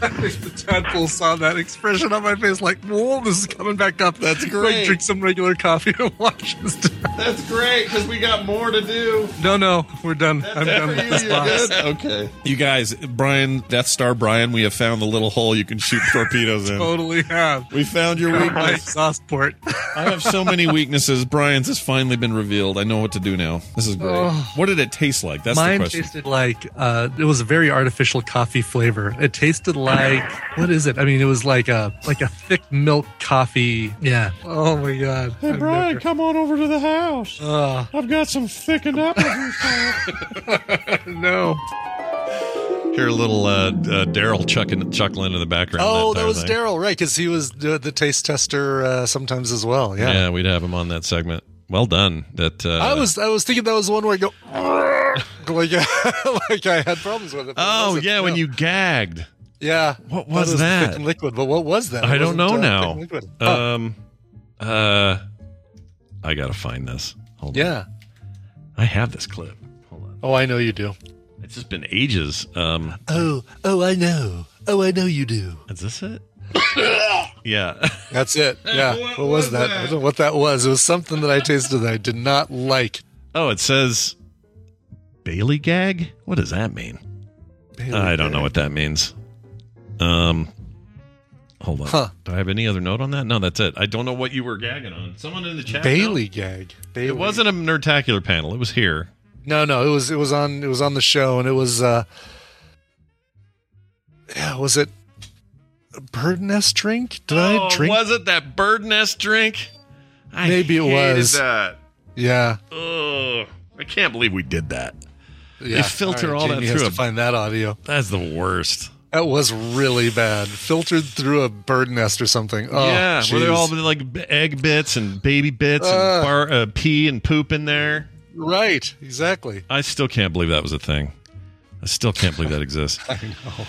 the tadpole saw that expression on my face, like, whoa, this is coming back up. That's Like, great. drink some regular coffee and watch this. That's great because we got more to do. No, no, we're done. I'm done with this box. Okay. You guys, Brian, Death Star Brian, we have found the little hole you can shoot torpedoes in. Totally have. We found your My weakness. exhaust port. I have so many weaknesses. Brian's has finally been revealed. I know what to do now. This is great. Oh. What did it taste like? That's Mine the question. tasted like uh, it was a very artificial coffee flavor. It tasted like what is it? I mean, it was like a like a thick milk coffee. Yeah. Oh my god. Hey, I've Brian, never- come on over to the house. Uh, I've got some thickened up. no. Hear a little uh, uh, Daryl chucking, chuckling in the background. Oh, that entire was. Daryl, right? Because he was the, the taste tester uh, sometimes as well. Yeah. Yeah. we'd have him on that segment. Well done. That uh, I was I was thinking that was the one where I go like like I had problems with it. but it Oh wasn't. yeah, when you gagged. yeah. What Thought it was that? thick liquid, but what was that? It I don't know uh, now. thick and Um, uh, I gotta find this. Hold on. yeah. I have this clip. Hold on. Oh, I know you do. It's just been ages. Um, Oh, oh, I know. Oh, I know you do. is this it? yeah. That's it. Yeah. What, was that? I don't know what that was. It was something that I tasted that I did not like. Oh, it says Bailey gag. What does that mean? I don't know what that means. Um, hold on. Huh. Do I have any other note on that? No, that's it. I don't know what you were gagging on. Someone in the chat. Bailey knows? gag. Bailey. It wasn't a nerdtacular panel. It was here. No, no. It was. It was on. It was on the show, and it was. uh Yeah. Was it a bird nest drink? Did oh, I drink? was it that bird nest drink? I Maybe it was. that. Yeah. Ugh. I can't believe we did that. Yeah. filter right, all Jamie that has through to find that audio. That's the worst. That was really bad. Filtered through a bird nest or something. Oh, yeah, were there jeez. all like egg bits and baby bits Uh. and bar, uh, pee and poop in there? right? Exactly. I still can't believe that was a thing. I still can't believe that exists. I know.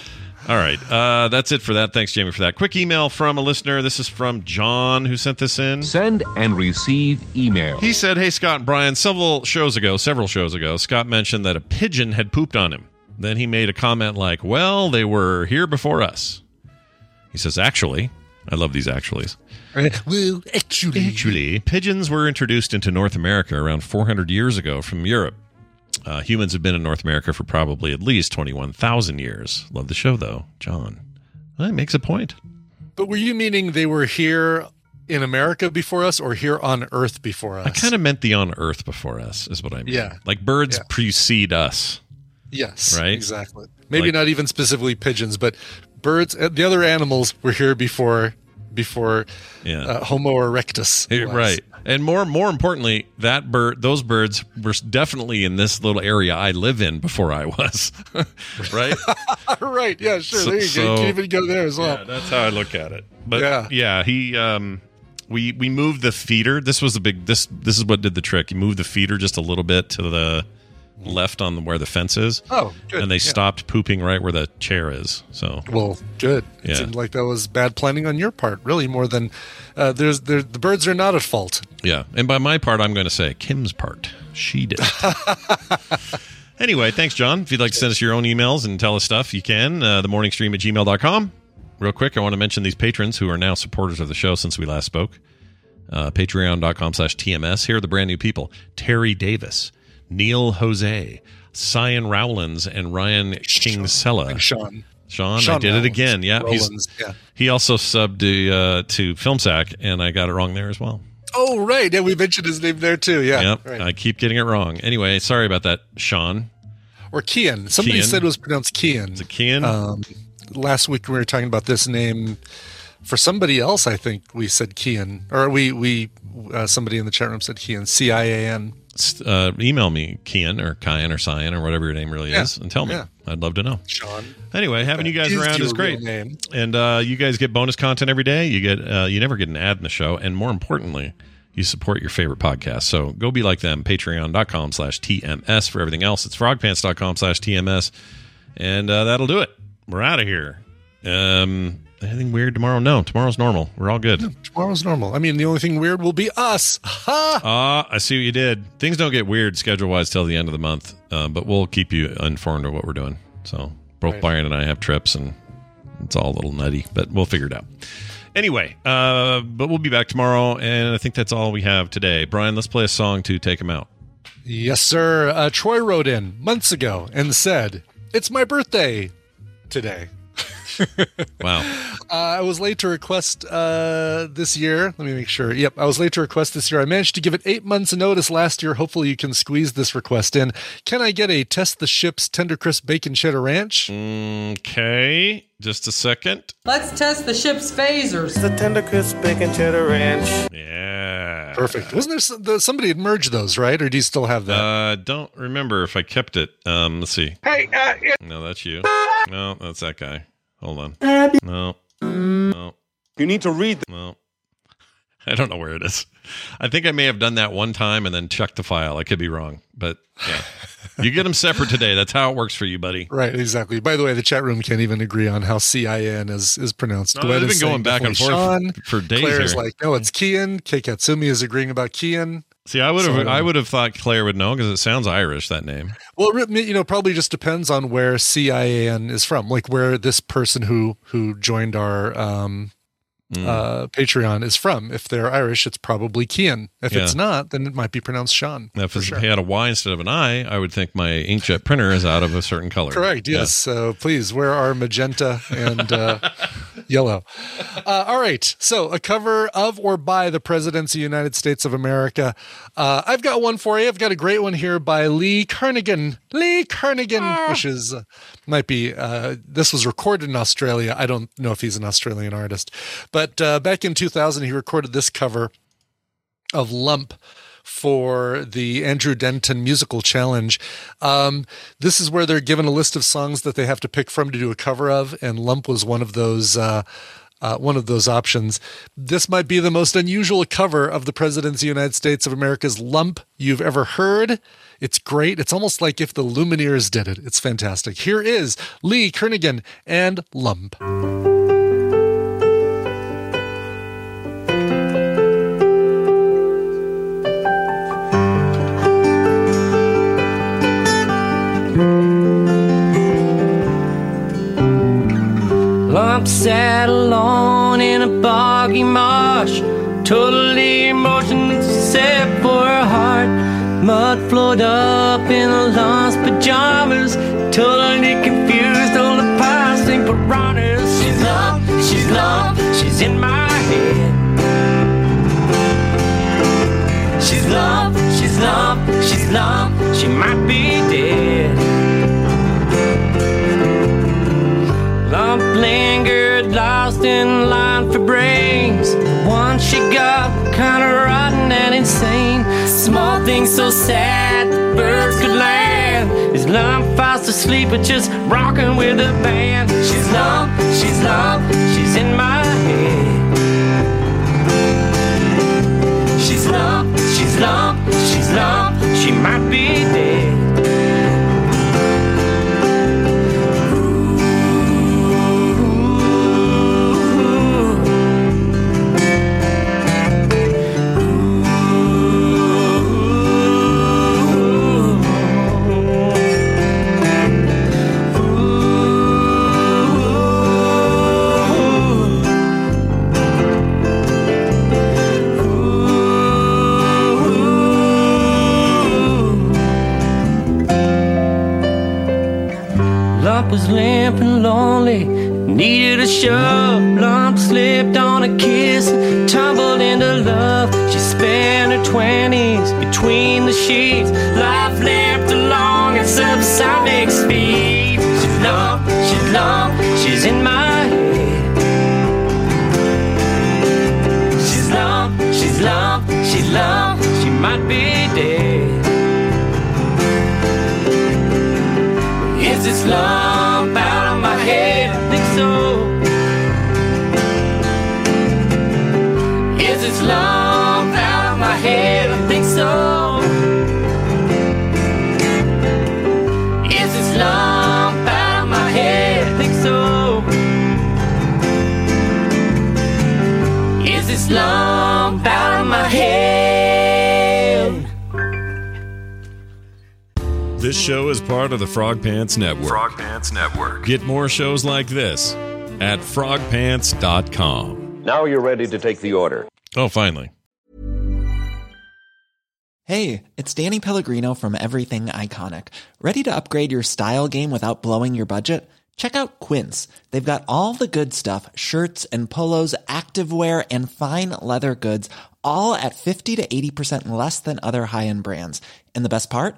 All right, uh, that's it for that. Thanks, Jamie, for that. Quick email from a listener. This is from John, who sent this in. Send and receive email. He said, "Hey Scott and Brian, several shows ago, several shows ago, Scott mentioned that a pigeon had pooped on him. Then he made a comment like, "Well, they were here before us." He says, "Actually, I love these actuallys. Well, actually, Actually, pigeons were introduced into North America around 400 years ago from Europe. Uh, humans have been in North America for probably at least 21,000 years. Love the show, though, John. Well, he makes a point. But were you meaning they were here in America before us, or here on Earth before us? I kind of meant the on Earth before us, is what I mean. Yeah. Like birds Yeah. precede us. Yes, Right? Exactly. Maybe Like- not even specifically pigeons, but birds. uh, The other animals were here before before Yeah. uh, Homo erectus. Right. And more more importantly, that bird those birds were definitely in this little area I live in before I was. right? right. Yeah. Sure. So- there you go. You can even go there as well. Yeah, that's how I look at it. But Yeah. yeah, he um we we moved the feeder. This was the big this this is what did the trick. You moved the feeder just a little bit to the left on where the fence is. Oh, good. And they Yeah. stopped pooping right where the chair is. So Well, good. It Yeah. seemed like that was bad planning on your part, really, more than uh, there's there, the birds are not at fault. Yeah. And by my part, I'm going to say Kim's part. She did. anyway, thanks, John. If you'd like to send us your own emails and tell us stuff, you can. Uh, the morning stream at gmail.com. real quick, I want to mention these patrons who are now supporters of the show since we last spoke. Uh, Patreon.com slash TMS. Here are the brand new people Terry Davis, Neil Jose, Cyan Rowlands, and Ryan Kingsella. Sean. Sean, I Sean did it again. Yeah, Rowlands, yeah. he also subbed to, uh, to FilmSack, and I got it wrong there as well. Oh, right. Yeah, we mentioned his name there too. Yeah. yep, Right. I keep getting it wrong. Anyway, sorry about that, Sean. or Kian. Somebody Kian. said it was pronounced Kian. Is it Kian? Um, last week we were talking about this name for somebody else. I think we said Kian, or we we uh, somebody in the chat room said Kian. C I A N. Uh, email me, Kian or Kyan or Cyan or whatever your name really Yeah, is, and tell me. yeah. I'd love to know. Sean. Anyway, having you guys Is around is great, and uh, you guys get bonus content every day. You get uh, you never get an ad in the show, and more importantly, you support your favorite podcast. So go be like them. Patreon.com slash TMS for everything else. It's frogpants.com slash TMS, and uh, that'll do it. We're out of here. Um, anything weird tomorrow? No, tomorrow's normal. We're all good. Tomorrow's normal. I mean, the only thing weird will be us. Ha! Ah, I see what you did. Things don't get weird schedule wise till the end of the month, uh, but we'll keep you informed of what we're doing. So both Right. Brian and I have trips, and it's all a little nutty, but we'll figure it out. Anyway, uh, but we'll be back tomorrow, and I think that's all we have today. Brian, let's play a song to take him out. Yes, sir. Uh, Troy wrote in months ago and said, "It's my birthday today." Wow. Uh, I was late to request uh, this year. Let me make sure. Yep, I was late to request this year. I managed to give it eight months' notice last year. Hopefully, you can squeeze this request in. Can I get a test the ship's tender crisp bacon cheddar ranch? Okay, just a second. Let's test the ship's phasers. The tender crisp bacon cheddar ranch. Yeah. Perfect. Wasn't there some, the, somebody had merged those, right? Or do you still have that? Uh, don't remember if I kept it. Um, let's see. Hey, uh, No, that's you. No, that's that guy. Hold on. No. No. you need to read. No. I don't know where it is. I think I may have done that one time and then chucked the file. I could be wrong, but yeah. you get them separate today. That's how it works for you, buddy. Right, exactly. By the way, the chat room can't even agree on how C-I-N is, is pronounced. No, Gwen they've been going back and forth Sean. for days Claire's here. like, no, it's Kian. Kei Katsumi is agreeing about Kian. See, I would have, So- I would have thought Claire would know because it sounds Irish. That name. Well, you know, probably just depends on where CIAN is from, like where this person who who joined our um, Mm. uh, Patreon is from. If they're Irish, it's probably Kian. If Yeah. it's not, then it might be pronounced Sean. Now, if for it's- sure. he had a Y instead of an I, I would think my inkjet printer is out of a certain color. Correct. Yeah. Yes. So please, where are magenta and uh, yellow? Uh, all right. So a cover of or by the Presidents of the United States of America. Uh, I've got one for you. I've got a great one here by Lee Kernaghan. Lee Kernaghan, which is uh, might be. Uh, this was recorded in Australia. I don't know if he's an Australian artist, but uh, back in 2000, he recorded this cover of Lump for the Andrew Denton Musical Challenge. Um, this is where they're given a list of songs that they have to pick from to do a cover of, and Lump was one of those. Uh, uh, one of those options. This might be the most unusual cover of the President's of the United States of America's Lump you've ever heard. It's great. It's almost like if the Lumineers did it. It's fantastic. Here is Lee Kernaghan and Lump. Lump sat alone in a boggy marsh, totally emotionless except for her heart. Mud flowed up in her lost pajamas, totally confused, all the passing piranhas. She's lump, she's lump, she's in my head. She's lump, she's lump, she's lump, she might be dead. Lingered lost in line for brains. Once she got kinda rotten and insane. Small things so sad that birds could land. Is Lump fast asleep or just rocking with the band? She's Lump, she's Lump, she's in my head. She's Lump, she's Lump, she's Lump, she might be dead. And lonely, needed a shove. Lump slipped on a kiss, tumbled into love. She spent her twenties between the sheets. Life limped along at subsonic speed. She's lump, she's lump, she's in my head. She's lump, she's lump, she's lump, she might be dead. Is this lump This show is part of the Frog Pants Network. Frog Pants Network. Get more shows like this at frogpants.com. Now you're ready to take the order. Oh, finally. Hey, it's Danny Pellegrino from Everything Iconic. Ready to upgrade your style game without blowing your budget? Check out Quince. They've got all the good stuff shirts and polos, activewear, and fine leather goods, all at 50 to 80% less than other high end brands. And the best part?